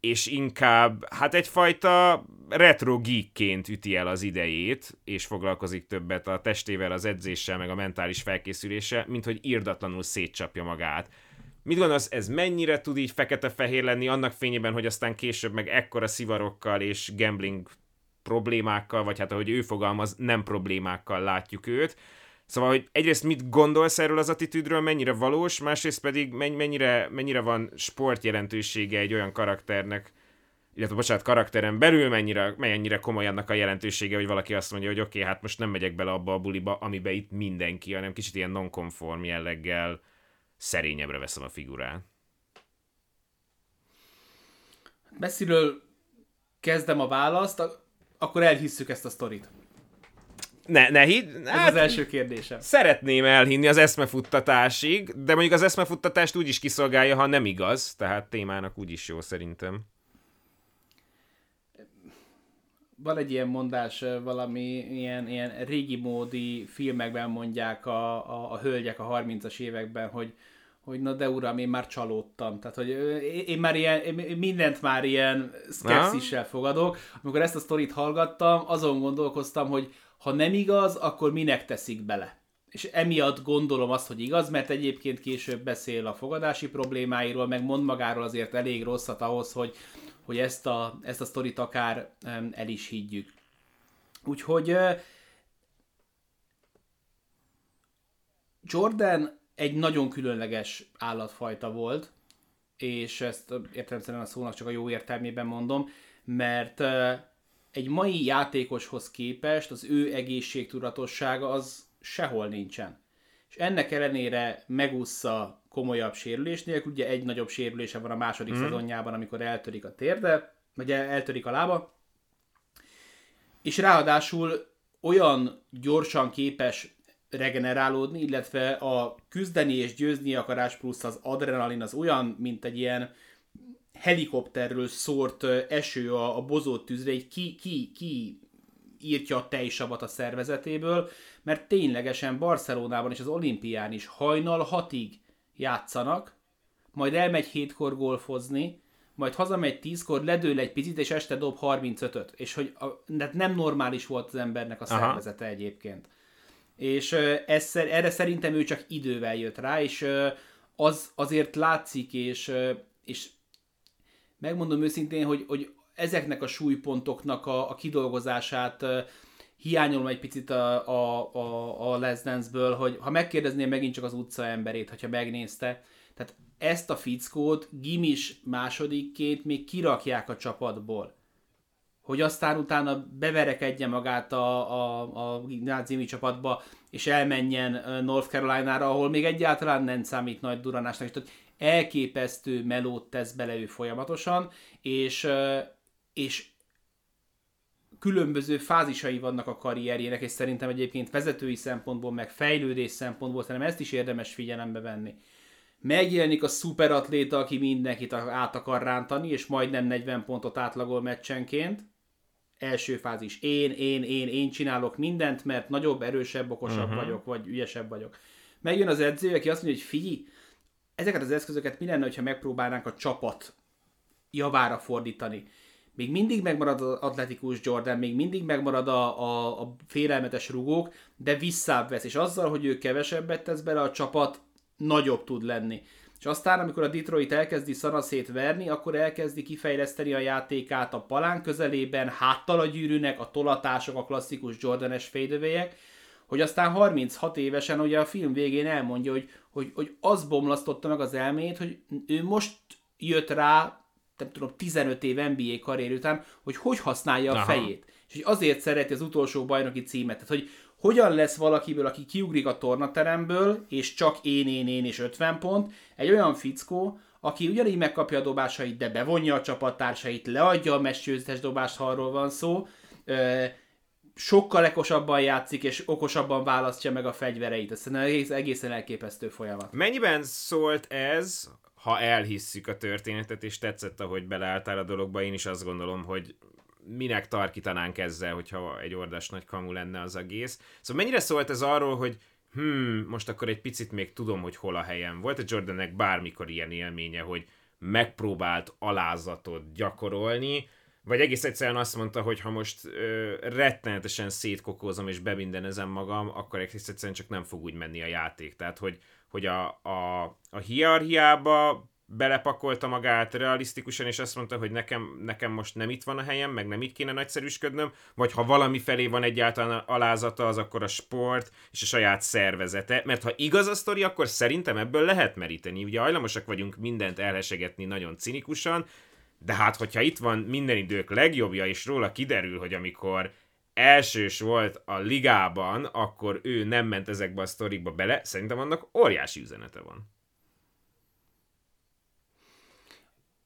és inkább hát egyfajta retro geekként üti el az idejét, és foglalkozik többet a testével, az edzéssel, meg a mentális felkészülése, mint hogy írdatlanul szétcsapja magát. Mit gondolsz, ez mennyire tud így fekete-fehér lenni annak fényében, hogy aztán később meg ekkora szivarokkal és gambling problémákkal, vagy hát ahogy ő fogalmaz, nem problémákkal látjuk őt, Szóval, hogy egyrészt mit gondolsz erről az attitűdről, mennyire valós, másrészt pedig mennyire, mennyire van sport jelentősége egy olyan karakternek, illetve bocsánat, karakteren belül mennyire, mennyire komoly annak a jelentősége, hogy valaki azt mondja, hogy oké, okay, hát most nem megyek bele abba a buliba, amibe itt mindenki, hanem kicsit ilyen non-conform jelleggel szerényebbre veszem a figurát. Messziről kezdem a választ, akkor elhisszük ezt a sztorit. Ne, ne hidd. Hát, Ez az első kérdésem. Szeretném elhinni az eszmefuttatásig, de mondjuk az eszmefuttatást úgy is kiszolgálja, ha nem igaz, tehát témának úgy is jó szerintem. Van egy ilyen mondás, valami ilyen, ilyen régi módi filmekben mondják a, a, a hölgyek a 30-as években, hogy, hogy na de uram, én már csalódtam. Tehát, hogy én már ilyen, én mindent már ilyen szkepszissel fogadok. Amikor ezt a sztorit hallgattam, azon gondolkoztam, hogy ha nem igaz, akkor minek teszik bele? És emiatt gondolom azt, hogy igaz, mert egyébként később beszél a fogadási problémáiról, meg mond magáról azért elég rosszat ahhoz, hogy, hogy ezt, a, ezt a sztorit akár el is higgyük. Úgyhogy Jordan egy nagyon különleges állatfajta volt, és ezt értelemszerűen a szónak csak a jó értelmében mondom, mert egy mai játékoshoz képest az ő egészségtudatossága az sehol nincsen. És ennek ellenére megúszza komolyabb sérülés nélkül, ugye egy nagyobb sérülése van a második mm. szezonjában, amikor eltörik a térde, vagy eltörik a lába, és ráadásul olyan gyorsan képes regenerálódni, illetve a küzdeni és győzni akarás plusz az adrenalin az olyan, mint egy ilyen helikopterről szórt eső a, a bozott tűzre, egy ki, ki, ki írtja a tejsavat a szervezetéből, mert ténylegesen Barcelonában és az olimpián is hajnal hatig játszanak, majd elmegy hétkor golfozni, majd hazamegy tízkor, ledől egy picit, és este dob 35-öt. És hogy a, de nem normális volt az embernek a szervezete Aha. egyébként. És ez, erre szerintem ő csak idővel jött rá, és az azért látszik, és, és megmondom őszintén, hogy, hogy ezeknek a súlypontoknak a, a kidolgozását hiányolom egy picit a, a, a, a Les Dance-ből, hogy ha megkérdezném megint csak az utca emberét, hogyha megnézte, tehát ezt a fickót gimis másodikként még kirakják a csapatból. Hogy aztán utána beverekedje magát a, a, a gimnáziumi csapatba, és elmenjen North Carolina-ra, ahol még egyáltalán nem számít nagy duranásnak. Tehát elképesztő melót tesz bele ő folyamatosan, és, és különböző fázisai vannak a karrierjének, és szerintem egyébként vezetői szempontból, meg fejlődés szempontból szerintem ezt is érdemes figyelembe venni. Megjelenik a szuperatléta, aki mindenkit át akar rántani, és majdnem 40 pontot átlagol meccsenként. Első fázis. Én, én, én, én csinálok mindent, mert nagyobb, erősebb, okosabb uh-huh. vagyok, vagy ügyesebb vagyok. Megjön az edző, aki azt mondja, hogy figyelj, ezeket az eszközöket mi lenne, ha megpróbálnánk a csapat javára fordítani még mindig megmarad az atletikus Jordan, még mindig megmarad a, a, a félelmetes rugók, de visszább vesz, és azzal, hogy ő kevesebbet tesz bele, a csapat nagyobb tud lenni. És aztán, amikor a Detroit elkezdi szanaszét verni, akkor elkezdi kifejleszteni a játékát a palán közelében, háttal a gyűrűnek, a tolatások, a klasszikus Jordanes fadeaway hogy aztán 36 évesen ugye a film végén elmondja, hogy, hogy, hogy az bomlasztotta meg az elmét, hogy ő most jött rá nem tudom, 15 év NBA karrier után, hogy hogy használja a Aha. fejét. És hogy azért szereti az utolsó bajnoki címet. Tehát, hogy hogyan lesz valakiből, aki kiugrik a tornateremből, és csak én, én, én és 50 pont, egy olyan fickó, aki ugyanígy megkapja a dobásait, de bevonja a csapattársait, leadja a mesgyőzetes dobást, ha arról van szó, sokkal ekosabban játszik, és okosabban választja meg a fegyvereit. Ez egész, egészen elképesztő folyamat. Mennyiben szólt ez ha elhisszük a történetet, és tetszett, ahogy beleálltál a dologba, én is azt gondolom, hogy minek tarkítanánk ezzel, hogyha egy ordas nagy kamu lenne az egész. Szóval mennyire szólt ez arról, hogy hmm, most akkor egy picit még tudom, hogy hol a helyem. Volt a Jordannek bármikor ilyen élménye, hogy megpróbált alázatot gyakorolni, vagy egész egyszerűen azt mondta, hogy ha most ö, rettenetesen szétkokózom és bebindenezem magam, akkor egész egyszerűen csak nem fog úgy menni a játék. Tehát, hogy hogy a, a, a hierarchiába belepakolta magát realisztikusan, és azt mondta, hogy nekem, nekem most nem itt van a helyem, meg nem itt kéne nagyszerűsködnöm, vagy ha valami felé van egyáltalán alázata, az akkor a sport és a saját szervezete, mert ha igaz a sztori, akkor szerintem ebből lehet meríteni. Ugye hajlamosak vagyunk mindent elhesegetni nagyon cinikusan, de hát, hogyha itt van minden idők legjobbja, és róla kiderül, hogy amikor elsős volt a ligában, akkor ő nem ment ezekbe a sztorikba bele, szerintem annak óriási üzenete van.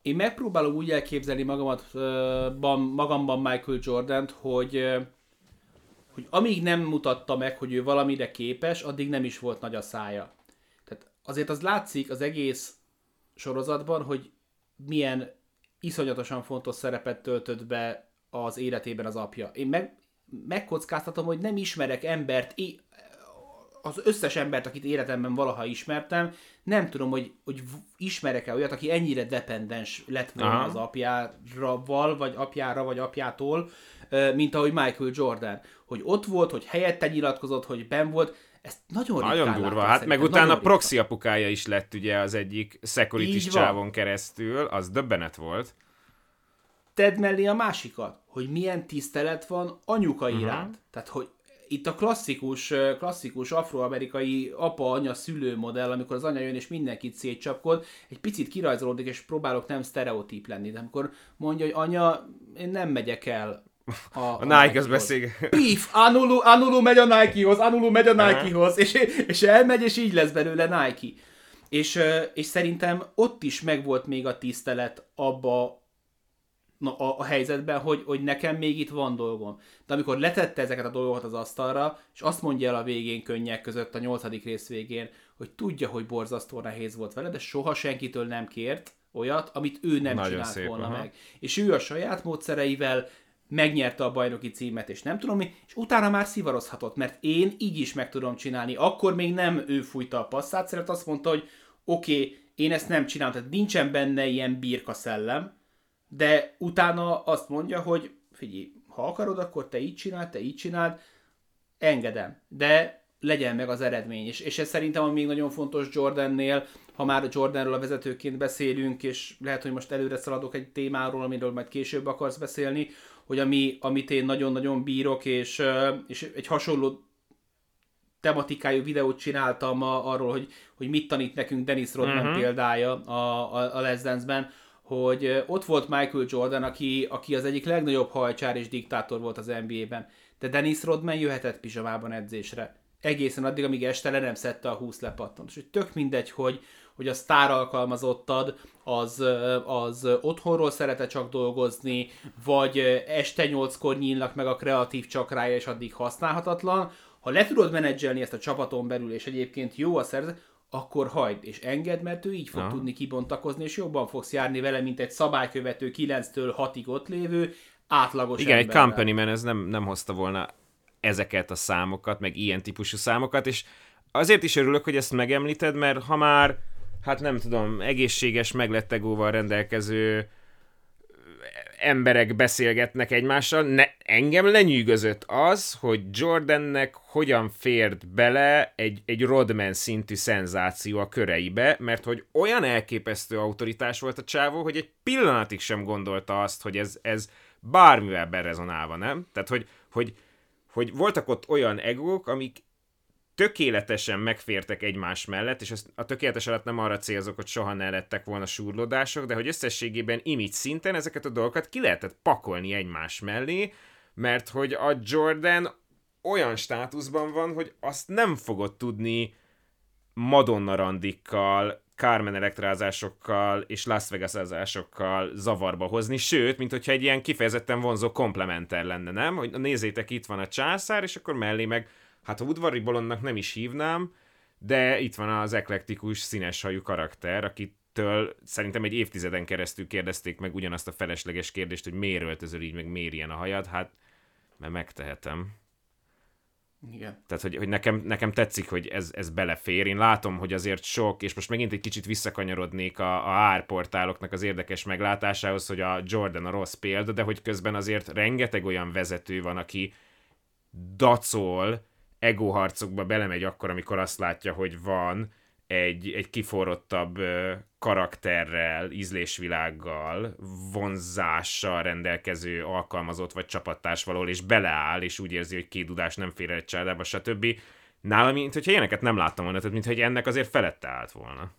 Én megpróbálom úgy elképzelni magamat, magamban Michael Jordan-t, hogy, hogy amíg nem mutatta meg, hogy ő valamire képes, addig nem is volt nagy a szája. Tehát azért az látszik az egész sorozatban, hogy milyen iszonyatosan fontos szerepet töltött be az életében az apja. Én meg, megkockáztatom, hogy nem ismerek embert, az összes embert, akit életemben valaha ismertem, nem tudom, hogy, hogy ismerek-e olyat, aki ennyire dependens lett volna Aha. az apjára, vagy apjára, vagy apjától, mint ahogy Michael Jordan. Hogy ott volt, hogy helyette nyilatkozott, hogy ben volt, ezt nagyon Nagyon durva, hát meg utána a proxy apukája is lett ugye az egyik security csávon keresztül, az döbbenet volt tedd mellé a másikat, hogy milyen tisztelet van anyuka uh-huh. iránt. Tehát, hogy itt a klasszikus, klasszikus afroamerikai apa-anya szülő modell, amikor az anya jön és mindenkit szétcsapkod, egy picit kirajzolódik, és próbálok nem sztereotíp lenni. De amikor mondja, hogy anya, én nem megyek el a, a, a Nike az beszél. Pif, Anulu, Anulu megy a Nike-hoz, Anulu megy a Nike-hoz, és, és elmegy, és így lesz belőle Nike. És, és szerintem ott is megvolt még a tisztelet abba na, a, a helyzetben, hogy, hogy nekem még itt van dolgom. De amikor letette ezeket a dolgokat az asztalra, és azt mondja el a végén könnyek között, a nyolcadik rész végén, hogy tudja, hogy borzasztó nehéz volt vele, de soha senkitől nem kért olyat, amit ő nem Nagyon csinált szép, volna aha. meg. És ő a saját módszereivel megnyerte a bajnoki címet, és nem tudom mi, és utána már szivarozhatott, mert én így is meg tudom csinálni. Akkor még nem ő fújta a passzát, szeret azt mondta, hogy oké, okay, én ezt nem csinálom, tehát nincsen benne ilyen birka szellem, de utána azt mondja, hogy figyelj, ha akarod, akkor te így csináld, te így csináld, engedem. De legyen meg az eredmény. És, és ez szerintem ami még nagyon fontos Jordannél, ha már Jordanról a vezetőként beszélünk, és lehet, hogy most előre szaladok egy témáról, amiről majd később akarsz beszélni, hogy ami, amit én nagyon-nagyon bírok, és, és egy hasonló tematikájú videót csináltam arról, hogy, hogy mit tanít nekünk Dennis Rodman uh-huh. példája a, a, a Les Dance-ben, hogy ott volt Michael Jordan, aki, aki az egyik legnagyobb hajcsár és diktátor volt az NBA-ben, de Dennis Rodman jöhetett pizsamában edzésre. egészen addig, amíg este le nem szedte a 20 lepattant. És hogy tök mindegy, hogy, hogy a sztár alkalmazottad az, az otthonról szerete csak dolgozni, vagy este nyolckor nyílnak meg a kreatív csakrája, és addig használhatatlan. Ha le tudod menedzselni ezt a csapaton belül, és egyébként jó a szerzet, akkor hagyd, és engedd, mert ő így fog Aha. tudni kibontakozni, és jobban fogsz járni vele, mint egy szabálykövető 9-től 6-ig ott lévő átlagos Igen, emberrel. egy company man ez nem, nem hozta volna ezeket a számokat, meg ilyen típusú számokat, és azért is örülök, hogy ezt megemlíted, mert ha már, hát nem tudom, egészséges, meglettegóval rendelkező emberek beszélgetnek egymással, ne, engem lenyűgözött az, hogy Jordannek hogyan fért bele egy, egy Rodman szintű szenzáció a köreibe, mert hogy olyan elképesztő autoritás volt a csávó, hogy egy pillanatig sem gondolta azt, hogy ez, ez bármivel berezonálva, nem? Tehát, hogy, hogy, hogy voltak ott olyan egók, amik tökéletesen megfértek egymás mellett, és a tökéletes alatt nem arra célzok, hogy soha ne lettek volna súrlódások, de hogy összességében image szinten ezeket a dolgokat ki lehetett pakolni egymás mellé, mert hogy a Jordan olyan státuszban van, hogy azt nem fogod tudni Madonna randikkal, Carmen elektrázásokkal és Las vegas zavarba hozni, sőt, mint hogyha egy ilyen kifejezetten vonzó komplementer lenne, nem? Hogy nézzétek, itt van a császár, és akkor mellé meg hát a udvari bolondnak nem is hívnám, de itt van az eklektikus, színes hajú karakter, akitől szerintem egy évtizeden keresztül kérdezték meg ugyanazt a felesleges kérdést, hogy miért öltözöl így, meg miért ilyen a hajad, hát mert megtehetem. Igen. Tehát, hogy, hogy nekem, nekem tetszik, hogy ez, ez belefér. Én látom, hogy azért sok, és most megint egy kicsit visszakanyarodnék a, a árportáloknak az érdekes meglátásához, hogy a Jordan a rossz példa, de hogy közben azért rengeteg olyan vezető van, aki dacol, egoharcokba belemegy akkor, amikor azt látja, hogy van egy, egy kiforrottabb karakterrel, ízlésvilággal, vonzással rendelkező alkalmazott vagy csapattárs való, és beleáll, és úgy érzi, hogy két dudás nem fér egy csádába, stb. Nálam, mint hogyha ilyeneket nem láttam volna, tehát mintha ennek azért felette állt volna.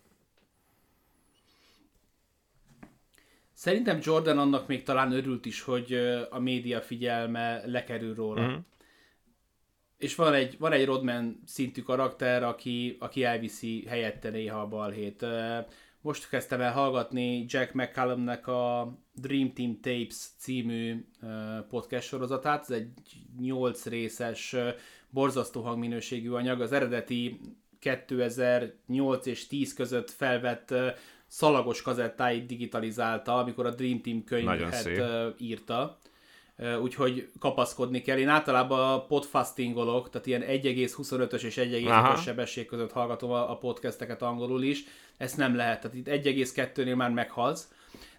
Szerintem Jordan annak még talán örült is, hogy a média figyelme lekerül róla. Mm-hmm és van egy, van egy Rodman szintű karakter, aki, aki elviszi helyette néha a balhét. Most kezdtem el hallgatni Jack McCallumnek a Dream Team Tapes című podcast sorozatát. Ez egy 8 részes, borzasztó hangminőségű anyag. Az eredeti 2008 és 10 között felvett szalagos kazettáit digitalizálta, amikor a Dream Team könyvet írta úgyhogy kapaszkodni kell. Én általában podfastingolok, tehát ilyen 1,25-ös és 1,5-ös sebesség között hallgatom a podcasteket angolul is. Ezt nem lehet, tehát itt 1,2-nél már meghalsz.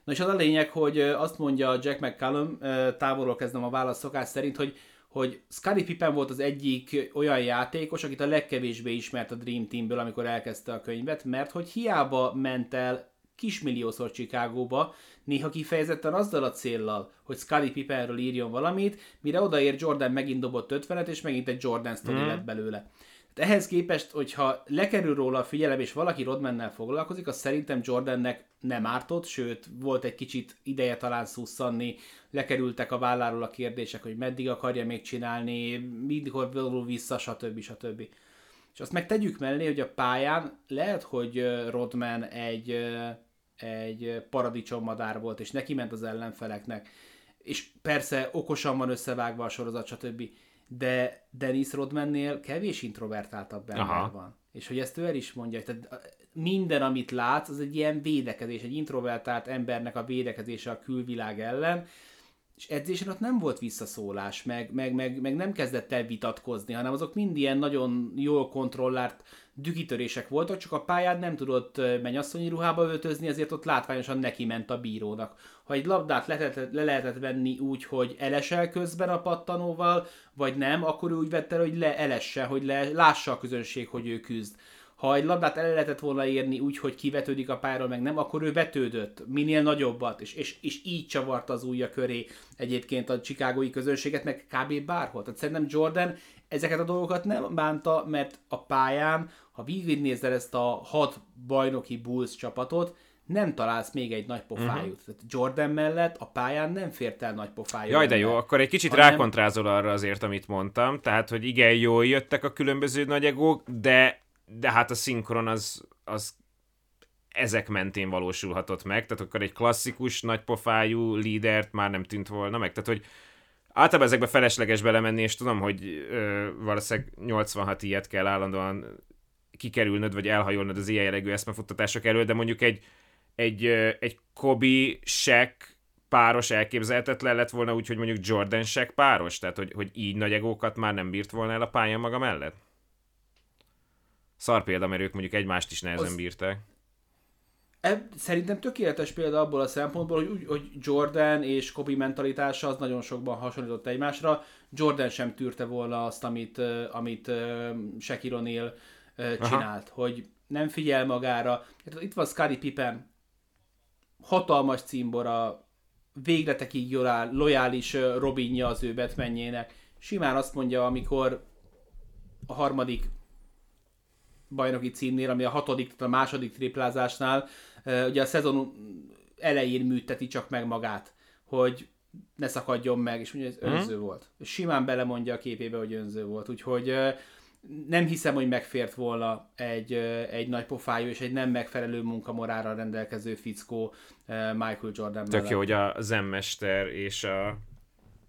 Na és az a lényeg, hogy azt mondja Jack McCallum, távolról kezdem a válasz szokás szerint, hogy hogy Scottie Pippen volt az egyik olyan játékos, akit a legkevésbé ismert a Dream Teamből, amikor elkezdte a könyvet, mert hogy hiába ment el kismilliószor Chicagóba, néha kifejezetten azzal a céllal, hogy Scottie Pippenről írjon valamit, mire odaér Jordan megint dobott 50-et, és megint egy Jordan story mm. lett belőle. Tehát ehhez képest, hogyha lekerül róla a figyelem, és valaki Rodmannel foglalkozik, az szerintem Jordannek nem ártott, sőt, volt egy kicsit ideje talán szusszanni, lekerültek a válláról a kérdések, hogy meddig akarja még csinálni, mikor vonul vissza, stb. stb. És azt meg tegyük mellé, hogy a pályán lehet, hogy Rodman egy egy paradicsommadár volt, és neki ment az ellenfeleknek, és persze okosan van összevágva a sorozat, stb. De Dennis Rodmannél kevés introvertáltabb ember Aha. van. És hogy ezt ő el is mondja, tehát minden, amit látsz, az egy ilyen védekezés, egy introvertált embernek a védekezése a külvilág ellen, és edzésen ott nem volt visszaszólás, meg, meg, meg, meg nem kezdett el vitatkozni, hanem azok mind ilyen nagyon jól kontrollált dügitörések voltak, csak a pályán nem tudott mennyasszonyi ruhába öltözni, ezért ott látványosan neki ment a bírónak. Ha egy labdát le, lehetett, le lehetett venni úgy, hogy elesel közben a pattanóval, vagy nem, akkor úgy vette, hogy le elesse, hogy le, lássa a közönség, hogy ő küzd. Ha egy labdát el lehetett volna érni úgy, hogy kivetődik a pályáról, meg nem, akkor ő vetődött minél nagyobbat, és, és, és így csavarta az ujja köré egyébként a csikágói közönséget, meg kb. bárhol. Tehát szerintem Jordan ezeket a dolgokat nem bánta, mert a pályán, ha végignézel ezt a hat bajnoki Bulls csapatot, nem találsz még egy nagy pofájút. Uh-huh. Tehát Jordan mellett a pályán nem fért el nagy pofájú. Jaj, de jó, akkor egy kicsit hanem... rákontrázol arra azért, amit mondtam. Tehát, hogy igen, jól jöttek a különböző nagy egók, de, de hát a szinkron az, az ezek mentén valósulhatott meg, tehát akkor egy klasszikus, nagypofájú lídert már nem tűnt volna meg, tehát hogy általában ezekbe felesleges belemenni, és tudom, hogy ö, valószínűleg 86 ilyet kell állandóan kikerülnöd, vagy elhajolnod az ilyen jellegű eszmefuttatások elől, de mondjuk egy, egy, egy Kobe, Shaq páros elképzelhetetlen lett volna úgy, mondjuk Jordan Shaq páros, tehát hogy, hogy így nagy egókat már nem bírt volna el a pályán maga mellett? Szar példa, mert ők mondjuk egymást is nehezen az... bírták. Ebb, szerintem tökéletes példa abból a szempontból, hogy, hogy Jordan és Kobe mentalitása az nagyon sokban hasonlított egymásra. Jordan sem tűrte volna azt, amit, amit Shaquille O'Neal csinált, Aha. hogy nem figyel magára. Itt van Scottie Pippen, hatalmas címbora, végletekig lojális Robinja az ő Batmanjének. Simán azt mondja, amikor a harmadik bajnoki címnél, ami a hatodik, tehát a második triplázásnál, ugye a szezon elején műteti csak meg magát, hogy ne szakadjon meg, és mondja, ez mhm. önző mm. volt. Simán belemondja a képébe, hogy önző volt, úgyhogy nem hiszem, hogy megfért volna egy, egy nagy pofájú és egy nem megfelelő munkamorára rendelkező fickó Michael Jordan Tök mellett. jó, hogy a zemmester és a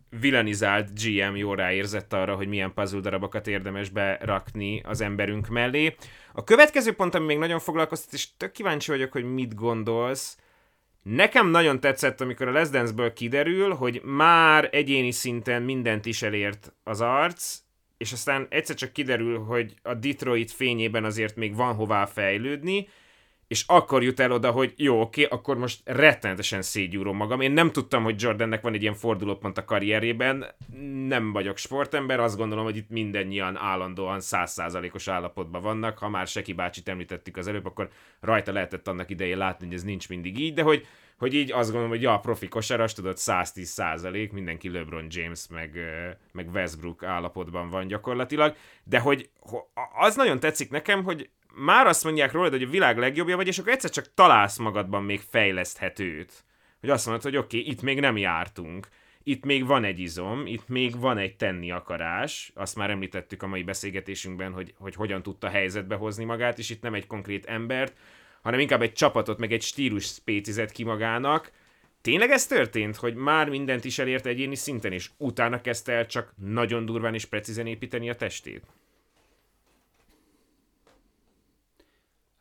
vilanizált GM jól ráérzett arra, hogy milyen puzzle darabokat érdemes berakni az emberünk mellé. A következő pont, ami még nagyon foglalkoztat, és tök kíváncsi vagyok, hogy mit gondolsz, Nekem nagyon tetszett, amikor a Les Dance-ből kiderül, hogy már egyéni szinten mindent is elért az arc, és aztán egyszer csak kiderül, hogy a Detroit fényében azért még van hová fejlődni, és akkor jut el oda, hogy jó, oké, akkor most rettenetesen szégyúrom magam. Én nem tudtam, hogy Jordannek van egy ilyen fordulópont a karrierjében, nem vagyok sportember, azt gondolom, hogy itt mindannyian állandóan százszázalékos állapotban vannak. Ha már Seki bácsit említettük az előbb, akkor rajta lehetett annak idején látni, hogy ez nincs mindig így, de hogy, hogy így azt gondolom, hogy ja, profi kosaras, tudod, 110 százalék, mindenki LeBron James, meg, meg Westbrook állapotban van gyakorlatilag, de hogy az nagyon tetszik nekem, hogy már azt mondják rólad, hogy a világ legjobbja vagy, és akkor egyszer csak találsz magadban még fejleszthetőt. Hogy azt mondod, hogy oké, okay, itt még nem jártunk, itt még van egy izom, itt még van egy tenni akarás, azt már említettük a mai beszélgetésünkben, hogy, hogy hogyan tudta helyzetbe hozni magát, és itt nem egy konkrét embert, hanem inkább egy csapatot, meg egy stílus spécizett ki magának. Tényleg ez történt, hogy már mindent is elért egyéni szinten, és utána kezdte el csak nagyon durván és precízen építeni a testét?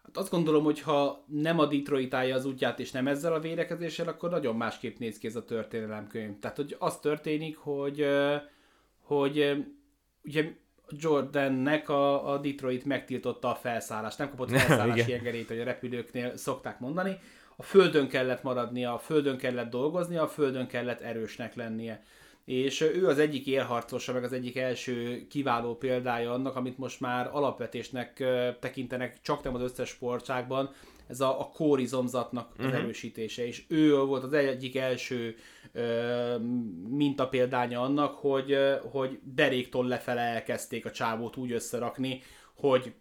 Hát azt gondolom, hogy ha nem a Detroit állja az útját, és nem ezzel a védekezéssel, akkor nagyon másképp néz ki ez a történelemkönyv. Tehát, hogy az történik, hogy, hogy ugye Jordannek a, a Detroit megtiltotta a felszállást, nem kapott felszállási engedélyt, hogy a repülőknél szokták mondani. A földön kellett maradnia, a földön kellett dolgoznia, a földön kellett erősnek lennie és ő az egyik élharcosa, meg az egyik első kiváló példája annak, amit most már alapvetésnek tekintenek csak nem az összes sportságban, ez a, a kórizomzatnak az uh-huh. erősítése, és ő volt az egyik első ö, mintapéldánya annak, hogy, hogy deréktól lefele elkezdték a csávót úgy összerakni, hogy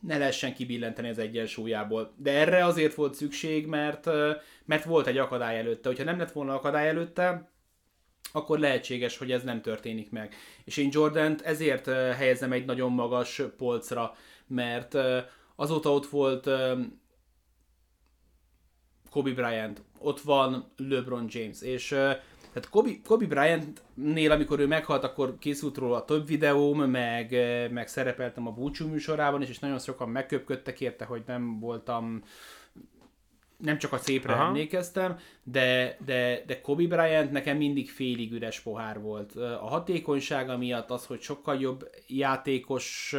ne lehessen kibillenteni az egyensúlyából. De erre azért volt szükség, mert, mert volt egy akadály előtte. Hogyha nem lett volna akadály előtte, akkor lehetséges, hogy ez nem történik meg. És én Jordant ezért helyezem egy nagyon magas polcra, mert azóta ott volt Kobe Bryant, ott van LeBron James, és tehát Kobe, Kobe Bryant-nél, amikor ő meghalt, akkor készült róla több videóm, meg, meg szerepeltem a búcsú műsorában is, és nagyon sokan megköpködtek érte, hogy nem voltam nem csak a szépre Aha. emlékeztem, de, de, de Kobe Bryant nekem mindig félig üres pohár volt. A hatékonysága miatt az, hogy sokkal jobb játékos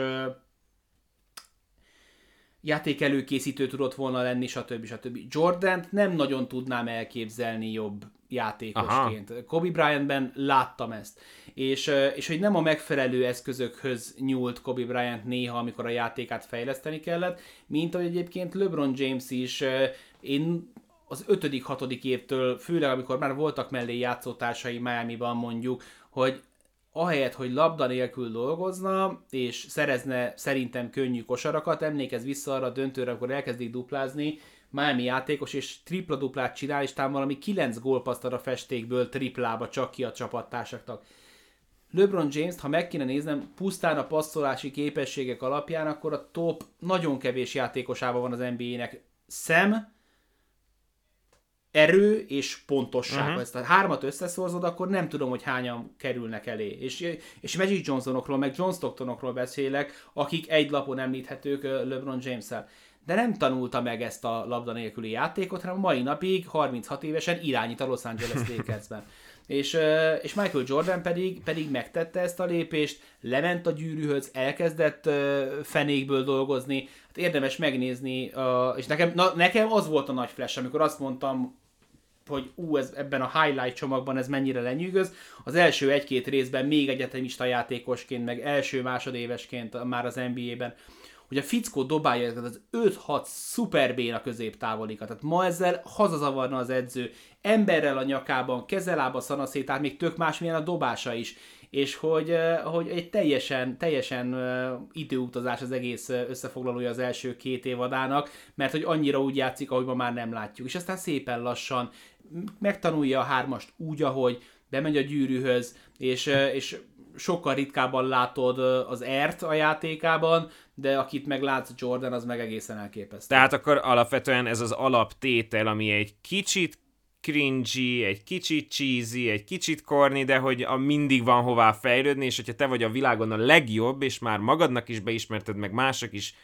játékelőkészítő tudott volna lenni, stb. stb. Jordan nem nagyon tudnám elképzelni jobb játékosként. Aha. Kobe Bryantben láttam ezt. És, és hogy nem a megfelelő eszközökhöz nyúlt Kobe Bryant néha, amikor a játékát fejleszteni kellett, mint ahogy egyébként LeBron James is én az ötödik, hatodik évtől, főleg amikor már voltak mellé játszótársai Miami-ban mondjuk, hogy ahelyett, hogy labda nélkül dolgozna, és szerezne szerintem könnyű kosarakat, emlékez vissza arra a döntőre, akkor elkezdik duplázni, Miami játékos, és tripla-duplát csinál, és talán valami 9 gólpaszt a festékből triplába csak ki a csapattársaknak. LeBron James-t, ha meg kéne néznem, pusztán a passzolási képességek alapján, akkor a top nagyon kevés játékosában van az NBA-nek. Szem, erő és pontosság. Uh-huh. Ha ezt a hármat összeszorzod, akkor nem tudom, hogy hányan kerülnek elé. És, és Magic Johnsonokról, meg John Stocktonokról beszélek, akik egy lapon említhetők LeBron James-el. De nem tanulta meg ezt a labda nélküli játékot, hanem mai napig 36 évesen irányít a Los Angeles Lakersben. és, és Michael Jordan pedig, pedig megtette ezt a lépést, lement a gyűrűhöz, elkezdett fenékből dolgozni, hát érdemes megnézni, és nekem, na, nekem az volt a nagy flash, amikor azt mondtam hogy ú, ez, ebben a highlight csomagban ez mennyire lenyűgöz. Az első egy-két részben még egyetemista játékosként, meg első másodévesként már az NBA-ben, hogy a fickó dobálja ezeket az 5-6 szuperbén a középtávolikat. Tehát ma ezzel hazazavarna az edző, emberrel a nyakában, kezelába szanaszét, tehát még tök más milyen a dobása is és hogy, hogy egy teljesen, teljesen időutazás az egész összefoglalója az első két évadának, mert hogy annyira úgy játszik, ahogy ma már nem látjuk. És aztán szépen lassan megtanulja a hármast úgy, ahogy bemegy a gyűrűhöz, és, és sokkal ritkábban látod az ert a játékában, de akit meg látsz Jordan, az meg egészen elképesztő. Tehát akkor alapvetően ez az alaptétel, ami egy kicsit cringy, egy kicsit cheesy, egy kicsit korni, de hogy a mindig van hová fejlődni, és hogyha te vagy a világon a legjobb, és már magadnak is beismerted, meg mások is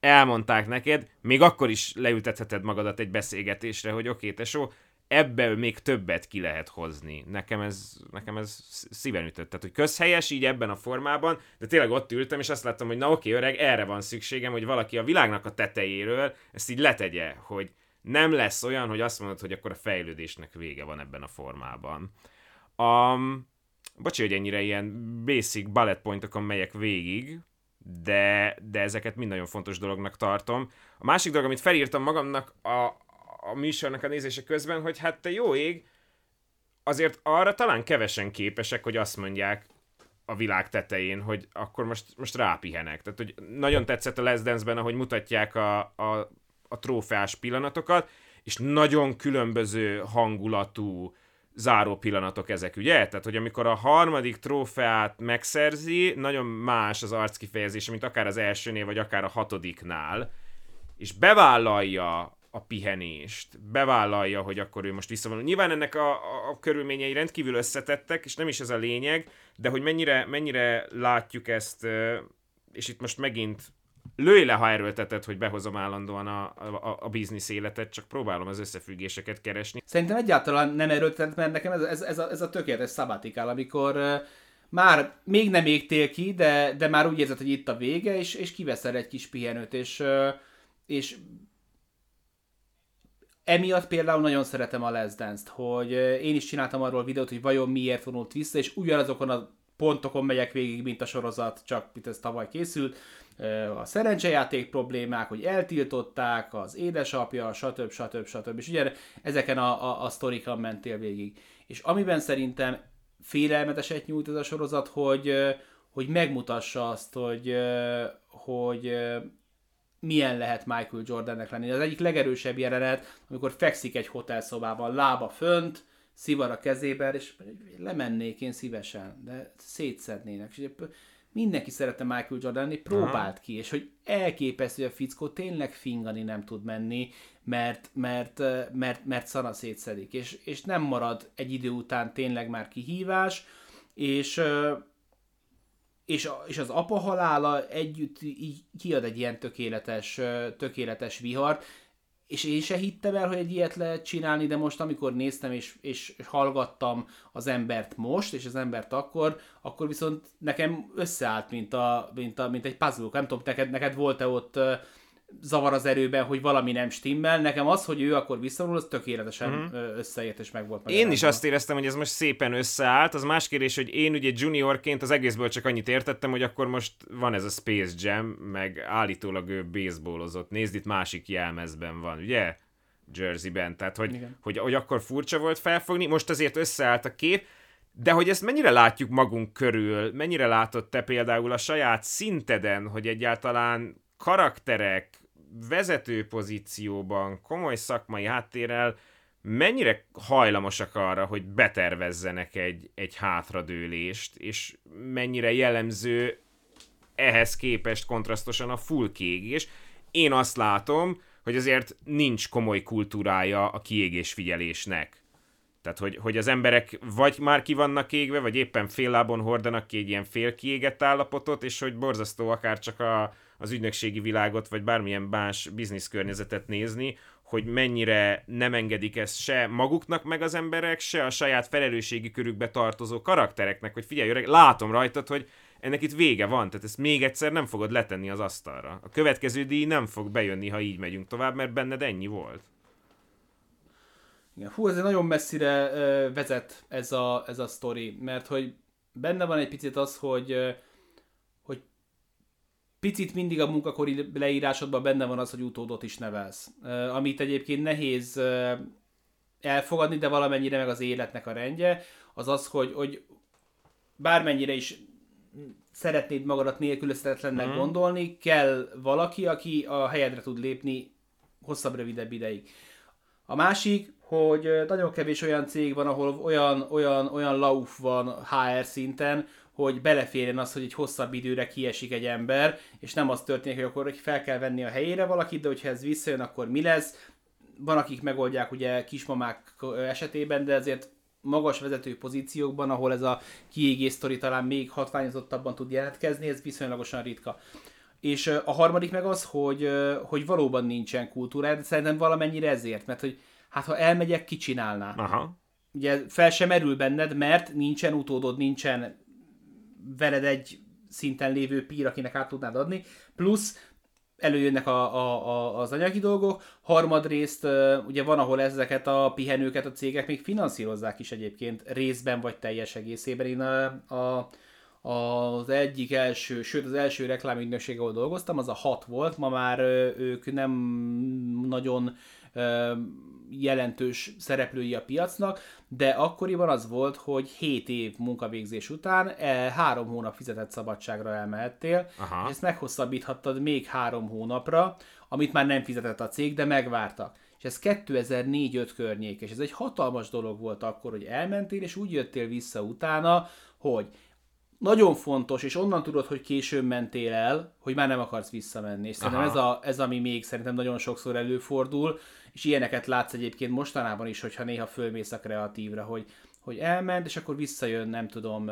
elmondták neked, még akkor is leültetheted magadat egy beszélgetésre, hogy oké, okay, tesó, ebből még többet ki lehet hozni. Nekem ez, nekem ez szíven ütött. Tehát, hogy közhelyes így ebben a formában, de tényleg ott ültem, és azt láttam, hogy na oké, öreg, erre van szükségem, hogy valaki a világnak a tetejéről ezt így letegye, hogy nem lesz olyan, hogy azt mondod, hogy akkor a fejlődésnek vége van ebben a formában. Um, bocsi, hogy ennyire ilyen basic bullet pointokon megyek végig, de, de ezeket mind nagyon fontos dolognak tartom. A másik dolog, amit felírtam magamnak a, a műsornak a nézése közben, hogy hát te jó ég, azért arra talán kevesen képesek, hogy azt mondják a világ tetején, hogy akkor most, most rápihenek. Tehát, hogy nagyon tetszett a Les Dance-ben, ahogy mutatják a, a a trófeás pillanatokat, és nagyon különböző hangulatú záró pillanatok ezek, ugye? Tehát, hogy amikor a harmadik trófeát megszerzi, nagyon más az arckifejezés, mint akár az elsőnél, vagy akár a hatodiknál, és bevállalja a pihenést, bevállalja, hogy akkor ő most visszavonul. Nyilván ennek a, a, a körülményei rendkívül összetettek, és nem is ez a lényeg, de hogy mennyire, mennyire látjuk ezt, és itt most megint lőj le, ha erőlteted, hogy behozom állandóan a, a, a biznisz életet, csak próbálom az összefüggéseket keresni. Szerintem egyáltalán nem erőltetett, mert nekem ez, ez, ez, a, ez a tökéletes szabatikál, amikor uh, már még nem égtél ki, de, de már úgy érzed, hogy itt a vége, és, és kiveszel egy kis pihenőt, és, és emiatt például nagyon szeretem a Les Dance-t, hogy én is csináltam arról videót, hogy vajon miért vonult vissza, és ugyanazokon a pontokon megyek végig, mint a sorozat, csak mint ez tavaly készült, a szerencsejáték problémák, hogy eltiltották, az édesapja, stb. stb. stb. És ugye ezeken a, a, a sztorikon mentél végig. És amiben szerintem félelmeteset nyújt ez a sorozat, hogy, hogy megmutassa azt, hogy, hogy milyen lehet Michael Jordannek lenni. Az egyik legerősebb jelenet, amikor fekszik egy hotelszobában, lába fönt, szivar a kezében, és lemennék én szívesen, de szétszednének. És mindenki szerette Michael Jordan próbált ki, és hogy elképesztő, hogy a fickó tényleg fingani nem tud menni, mert, mert, mert, mert szana szétszedik, és, és nem marad egy idő után tényleg már kihívás, és és, és az apa halála együtt így kiad egy ilyen tökéletes, tökéletes vihart, és én se hittem el, hogy egy ilyet lehet csinálni, de most amikor néztem és, és hallgattam az embert most, és az embert akkor, akkor viszont nekem összeállt, mint, a, mint, a, mint egy puzzle. Nem tudom, neked, neked volt-e ott zavar az erőben, hogy valami nem stimmel. Nekem az, hogy ő akkor visszavonul, az tökéletesen uh-huh. összeért és meg volt. Én is azt éreztem, hogy ez most szépen összeállt. Az más kérdés, hogy én ugye juniorként az egészből csak annyit értettem, hogy akkor most van ez a Space Jam, meg állítólag ő baseballozott. Nézd, itt másik jelmezben van, ugye? Jerseyben. Tehát, hogy, hogy, hogy akkor furcsa volt felfogni. Most azért összeállt a kép. De hogy ezt mennyire látjuk magunk körül, mennyire látott te például a saját szinteden, hogy egyáltalán karakterek, vezető pozícióban, komoly szakmai háttérrel mennyire hajlamosak arra, hogy betervezzenek egy, egy hátradőlést, és mennyire jellemző ehhez képest kontrasztosan a full kiégés. Én azt látom, hogy azért nincs komoly kultúrája a kiégés figyelésnek. Tehát, hogy, hogy az emberek vagy már ki vannak égve, vagy éppen fél lábon hordanak ki egy ilyen fél kiégett állapotot, és hogy borzasztó akár csak a, az ügynökségi világot, vagy bármilyen más bizniszkörnyezetet nézni, hogy mennyire nem engedik ezt se maguknak meg az emberek, se a saját felelősségi körükbe tartozó karaktereknek, hogy figyelj, öreg, látom rajtad, hogy ennek itt vége van, tehát ezt még egyszer nem fogod letenni az asztalra. A következő díj nem fog bejönni, ha így megyünk tovább, mert benned ennyi volt. Igen, hú, ez nagyon messzire uh, vezet ez a, ez a sztori, mert hogy benne van egy picit az, hogy picit mindig a munkakori leírásodban benne van az, hogy utódot is nevelsz. Amit egyébként nehéz elfogadni, de valamennyire meg az életnek a rendje, az az, hogy, hogy bármennyire is szeretnéd magadat nélkülözhetetlennek mm. gondolni, kell valaki, aki a helyedre tud lépni hosszabb, rövidebb ideig. A másik, hogy nagyon kevés olyan cég van, ahol olyan, olyan, olyan lauf van HR szinten, hogy beleférjen az, hogy egy hosszabb időre kiesik egy ember, és nem az történik, hogy akkor fel kell venni a helyére valakit, de hogyha ez visszajön, akkor mi lesz? Van, akik megoldják ugye kismamák esetében, de azért magas vezető pozíciókban, ahol ez a kiégés sztori talán még hatványozottabban tud jelentkezni, ez viszonylagosan ritka. És a harmadik meg az, hogy, hogy valóban nincsen kultúra, de szerintem valamennyire ezért, mert hogy hát ha elmegyek, ki csinálná. Aha. Ugye fel sem merül benned, mert nincsen utódod, nincsen veled egy szinten lévő pír, akinek át tudnád adni, plusz előjönnek a, a, a, az anyagi dolgok, harmadrészt ugye van, ahol ezeket a pihenőket a cégek még finanszírozzák is egyébként részben vagy teljes egészében. Én a, a, az egyik első, sőt az első reklámügynökség, ahol dolgoztam, az a hat volt, ma már ők nem nagyon jelentős szereplői a piacnak, de akkoriban az volt, hogy 7 év munkavégzés után e, három hónap fizetett szabadságra elmehettél, Aha. és ezt meghosszabbíthattad még három hónapra, amit már nem fizetett a cég, de megvártak. És ez 2004-5 környék, és ez egy hatalmas dolog volt akkor, hogy elmentél, és úgy jöttél vissza utána, hogy nagyon fontos, és onnan tudod, hogy későn mentél el, hogy már nem akarsz visszamenni. És szerintem ez, a, ez, ami még szerintem nagyon sokszor előfordul, és ilyeneket látsz egyébként mostanában is, hogyha néha fölmész a kreatívra, hogy, hogy elment, és akkor visszajön, nem tudom,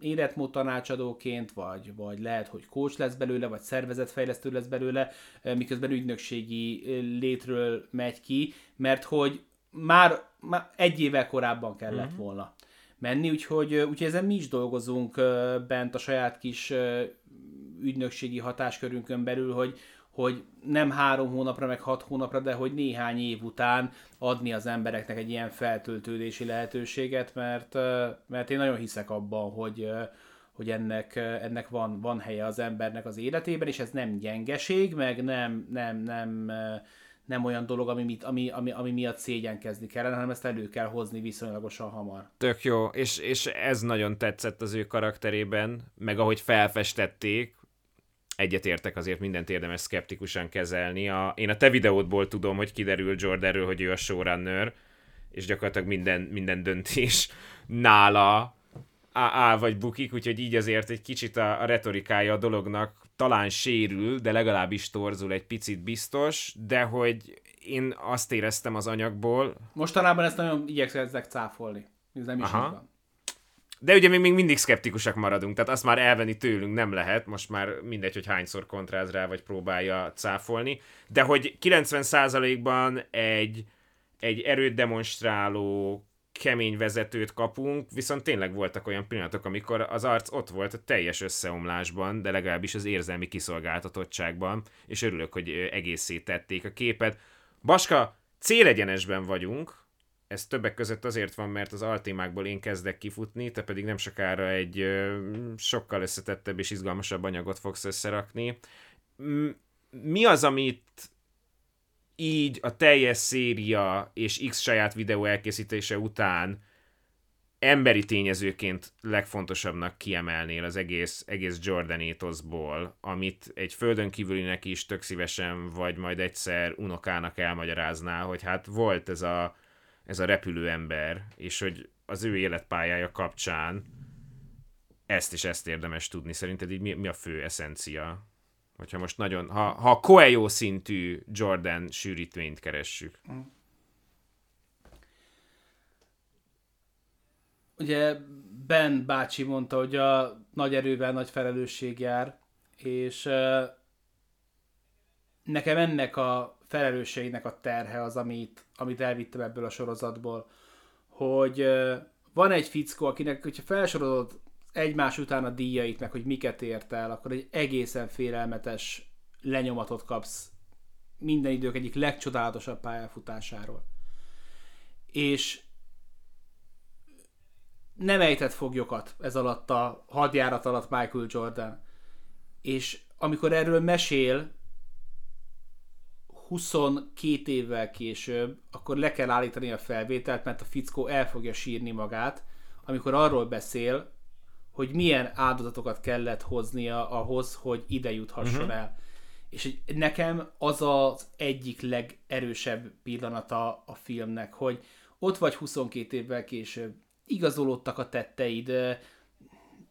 életmód tanácsadóként, vagy, vagy lehet, hogy coach lesz belőle, vagy szervezetfejlesztő lesz belőle, miközben ügynökségi létről megy ki, mert hogy már, már egy évvel korábban kellett mm-hmm. volna menni, úgyhogy, úgyhogy ezen mi is dolgozunk bent a saját kis ügynökségi hatáskörünkön belül, hogy, hogy nem három hónapra, meg hat hónapra, de hogy néhány év után adni az embereknek egy ilyen feltöltődési lehetőséget, mert, mert én nagyon hiszek abban, hogy, hogy ennek, ennek van, van helye az embernek az életében, és ez nem gyengeség, meg nem, nem, nem, nem olyan dolog, ami, ami, ami, ami miatt szégyenkezni kellene, hanem ezt elő kell hozni viszonylagosan hamar. Tök jó, és, és ez nagyon tetszett az ő karakterében, meg ahogy felfestették, egyetértek azért mindent érdemes szkeptikusan kezelni. A, én a te videódból tudom, hogy kiderül Jordanről, hogy ő a showrunner, és gyakorlatilag minden, minden döntés nála áll vagy bukik, úgyhogy így azért egy kicsit a, a retorikája a dolognak talán sérül, de legalábbis torzul egy picit biztos, de hogy én azt éreztem az anyagból... Mostanában ezt nagyon igyekszek cáfolni. Ez nem is Aha. van. De ugye még, még mindig szkeptikusak maradunk, tehát azt már elvenni tőlünk nem lehet, most már mindegy, hogy hányszor kontráz rá, vagy próbálja cáfolni, de hogy 90%-ban egy, egy erőt demonstráló kemény vezetőt kapunk, viszont tényleg voltak olyan pillanatok, amikor az arc ott volt a teljes összeomlásban, de legalábbis az érzelmi kiszolgáltatottságban, és örülök, hogy egészét tették a képet. Baska, célegyenesben vagyunk, ez többek között azért van, mert az altémákból én kezdek kifutni, te pedig nem sokára egy sokkal összetettebb és izgalmasabb anyagot fogsz összerakni. Mi az, amit így a teljes széria és X saját videó elkészítése után emberi tényezőként legfontosabbnak kiemelnél az egész, egész Jordan étoszból, amit egy földön kívülinek is tök szívesen, vagy majd egyszer unokának elmagyaráznál, hogy hát volt ez a, ez a repülő ember, és hogy az ő életpályája kapcsán ezt is ezt érdemes tudni. Szerinted így mi, mi a fő eszencia? Hogyha most nagyon, ha, ha Coelho szintű Jordan sűrítményt keressük. Ugye Ben bácsi mondta, hogy a nagy erővel nagy felelősség jár, és nekem ennek a felelősségnek a terhe az, amit, amit elvittem ebből a sorozatból, hogy van egy fickó, akinek, hogyha felsorolod egymás után a díjait, meg hogy miket ért el, akkor egy egészen félelmetes lenyomatot kapsz minden idők egyik legcsodálatosabb pályafutásáról. És nem ejtett foglyokat ez alatt a hadjárat alatt Michael Jordan. És amikor erről mesél 22 évvel később, akkor le kell állítani a felvételt, mert a fickó el fogja sírni magát, amikor arról beszél, hogy milyen áldozatokat kellett hoznia ahhoz, hogy ide juthasson uh-huh. el. És nekem az az egyik legerősebb pillanata a filmnek, hogy ott vagy 22 évvel később, igazolódtak a tetteid,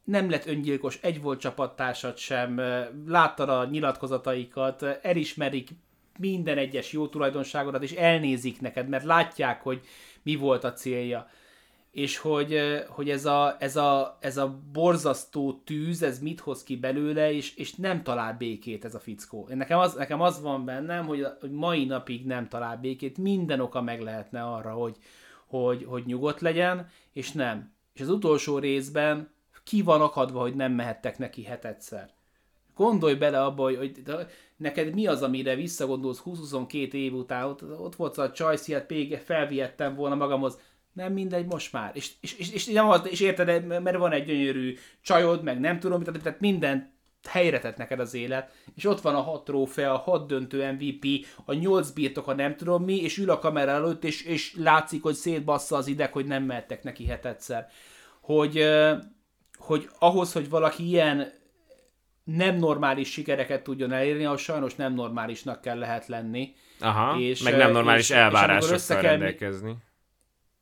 nem lett öngyilkos, egy volt csapattársad sem, láttad a nyilatkozataikat, elismerik minden egyes jó tulajdonságodat, és elnézik neked, mert látják, hogy mi volt a célja. És hogy, hogy ez, a, ez, a, ez a borzasztó tűz, ez mit hoz ki belőle, és, és nem talál békét ez a fickó. Nekem az, nekem az van bennem, hogy, hogy mai napig nem talál békét, minden oka meg lehetne arra, hogy, hogy, hogy nyugodt legyen, és nem. És az utolsó részben ki van akadva, hogy nem mehettek neki hetedszer. Gondolj bele abba, hogy, hogy neked mi az, amire visszagondolsz 20-22 év után, ott, ott volt a Csajci, hát még felvihettem volna magamhoz, nem mindegy, most már. És, és, és, és, nem az, és érted, mert van egy gyönyörű csajod, meg nem tudom, tehát minden helyre tett neked az élet, és ott van a hat trófea, a hat döntő MVP, a nyolc birtok, a nem tudom mi, és ül a kamera előtt, és, és látszik, hogy szétbassza az ideg, hogy nem mehettek neki hetedszer. Hogy, hogy ahhoz, hogy valaki ilyen nem normális sikereket tudjon elérni, ahhoz sajnos nem normálisnak kell lehet lenni. Aha, és, meg nem normális és, elvárásokkal és rendelkezni.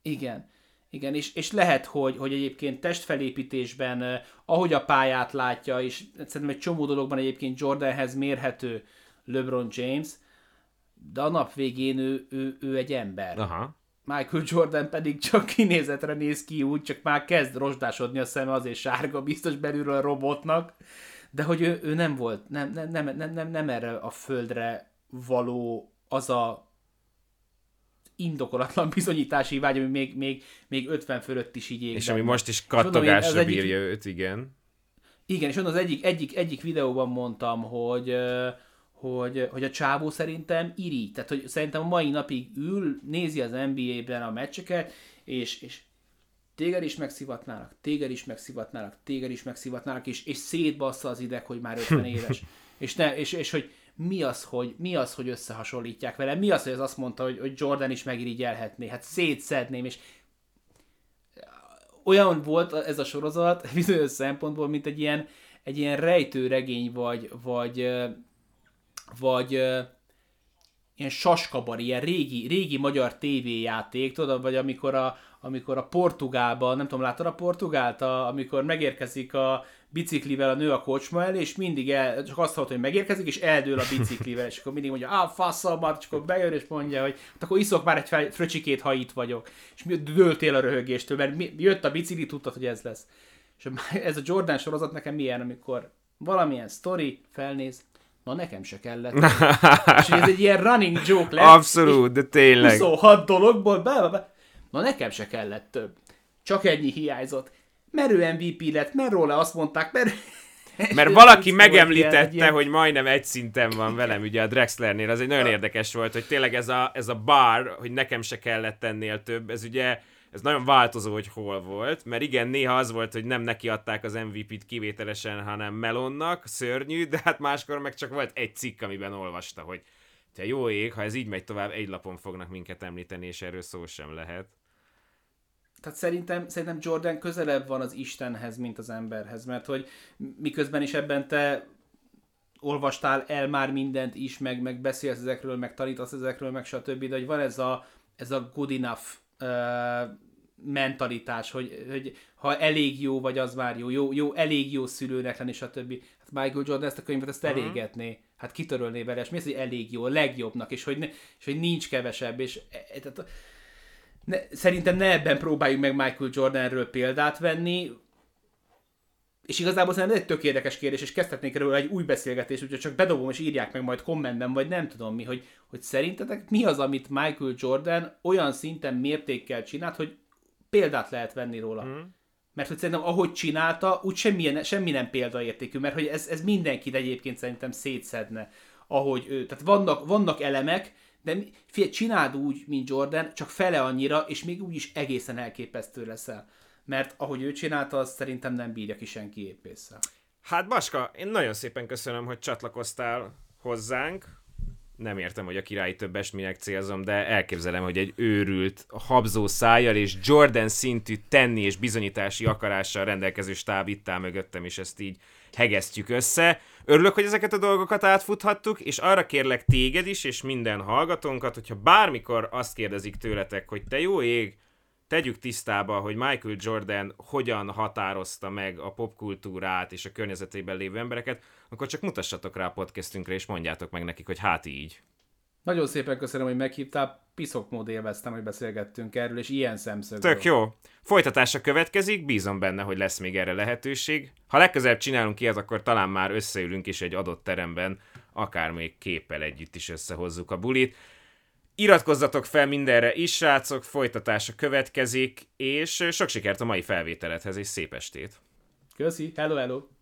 Igen. Igen, és, és lehet, hogy, hogy egyébként testfelépítésben, ahogy a pályát látja, és szerintem egy csomó dologban egyébként Jordanhez mérhető LeBron James, de a nap végén ő, ő, ő egy ember. Aha. Michael Jordan pedig csak kinézetre néz ki úgy, csak már kezd rozsdásodni a szeme, azért sárga, biztos belülről a robotnak, de hogy ő, ő nem volt, nem, nem, nem, nem, nem, nem erre a földre való az a indokolatlan bizonyítási vágy, ami még, még, még 50 fölött is így ég. És ami most is kattogásra egyik... bírja őt, igen. Igen, és az egyik, egyik, egyik videóban mondtam, hogy, hogy, hogy a csávó szerintem iri. Tehát, hogy szerintem a mai napig ül, nézi az NBA-ben a meccseket, és, és téged is megszivatnának, téged is megszivatnának, téged is megszivatnának, és, és szétbassza az ideg, hogy már 50 éves. és, ne, és, és hogy mi az, hogy, mi az, hogy összehasonlítják vele, mi az, hogy az azt mondta, hogy, hogy Jordan is megirigyelhetné, hát szétszedném, és olyan volt ez a sorozat bizonyos szempontból, mint egy ilyen, egy ilyen rejtőregény, vagy, vagy, vagy ilyen saskabar, ilyen régi, régi magyar tévéjáték, tudod, vagy amikor a, amikor a Portugálban, nem tudom, láttad a Portugált, a, amikor megérkezik a biciklivel a nő a kocsma elé, és mindig el, csak azt hallott, hogy megérkezik, és eldől a biciklivel, és akkor mindig mondja, ah, faszalmat, és akkor bejön, és mondja, hogy hát akkor iszok már egy fröcsikét, ha itt vagyok. És mi dőltél a röhögéstől, mert mi, jött a bicikli, tudtad, hogy ez lesz. És ez a Jordan sorozat nekem milyen, amikor valamilyen story felnéz, na nekem se kellett. és ez egy ilyen running joke lett. Abszolút, de tényleg. 26 dologból, be, be, be. Na nekem se kellett több. Csak ennyi hiányzott merő MVP lett, mert róla azt mondták, mert... Mert valaki megemlítette, ilyen, hogy majdnem egy szinten van velem ugye a Drexlernél, az egy nagyon érdekes volt, hogy tényleg ez a, ez a bar, hogy nekem se kellett ennél több, ez ugye ez nagyon változó, hogy hol volt, mert igen, néha az volt, hogy nem neki adták az MVP-t kivételesen, hanem Melonnak, szörnyű, de hát máskor meg csak volt egy cikk, amiben olvasta, hogy te jó ég, ha ez így megy tovább, egy lapon fognak minket említeni, és erről szó sem lehet. Tehát szerintem, szerintem Jordan közelebb van az Istenhez, mint az emberhez, mert hogy miközben is ebben te olvastál el már mindent is, meg, meg beszélsz ezekről, meg tanítasz ezekről, meg stb., de hogy van ez a, ez a good enough uh, mentalitás, hogy, hogy ha elég jó vagy, az már jó, jó, jó elég jó szülőnek lenni, stb. Hát Michael Jordan ezt a könyvet ezt mhm. elégetné, hát kitörölné vele, és mi az, hogy elég jó, a legjobbnak, és hogy, ne, és hogy nincs kevesebb, és e, e, tehát, ne, szerintem ne ebben próbáljuk meg Michael Jordanről példát venni, és igazából szerintem ez egy tök érdekes kérdés, és kezdhetnék erről egy új beszélgetést, úgyhogy csak bedobom és írják meg majd kommentben, vagy nem tudom mi, hogy, hogy szerintetek mi az, amit Michael Jordan olyan szinten mértékkel csinált, hogy példát lehet venni róla. Mm. Mert hogy szerintem ahogy csinálta, úgy semmi, semmi nem példaértékű, mert hogy ez, ez mindenkit egyébként szerintem szétszedne, ahogy ő. Tehát vannak, vannak elemek, de figyelj, csináld úgy, mint Jordan, csak fele annyira, és még úgy is egészen elképesztő leszel. Mert ahogy ő csinálta, azt szerintem nem bírja ki senki épésszel. Hát Baska, én nagyon szépen köszönöm, hogy csatlakoztál hozzánk nem értem, hogy a királyi többes minek célzom, de elképzelem, hogy egy őrült, habzó szájjal és Jordan szintű tenni és bizonyítási akarással rendelkező stáb itt áll mögöttem, és ezt így hegesztjük össze. Örülök, hogy ezeket a dolgokat átfuthattuk, és arra kérlek téged is, és minden hallgatónkat, hogyha bármikor azt kérdezik tőletek, hogy te jó ég, tegyük tisztába, hogy Michael Jordan hogyan határozta meg a popkultúrát és a környezetében lévő embereket, akkor csak mutassatok rá a podcastünkre, és mondjátok meg nekik, hogy hát így. Nagyon szépen köszönöm, hogy meghívtál. Piszok mód élveztem, hogy beszélgettünk erről, és ilyen szemszögből. Tök jó. Folytatása következik, bízom benne, hogy lesz még erre lehetőség. Ha legközelebb csinálunk ilyet, akkor talán már összeülünk is egy adott teremben, akár még képpel együtt is összehozzuk a bulit. Iratkozzatok fel mindenre is, srácok, folytatása következik, és sok sikert a mai felvételethez, és szép estét! Köszi, hello, hello!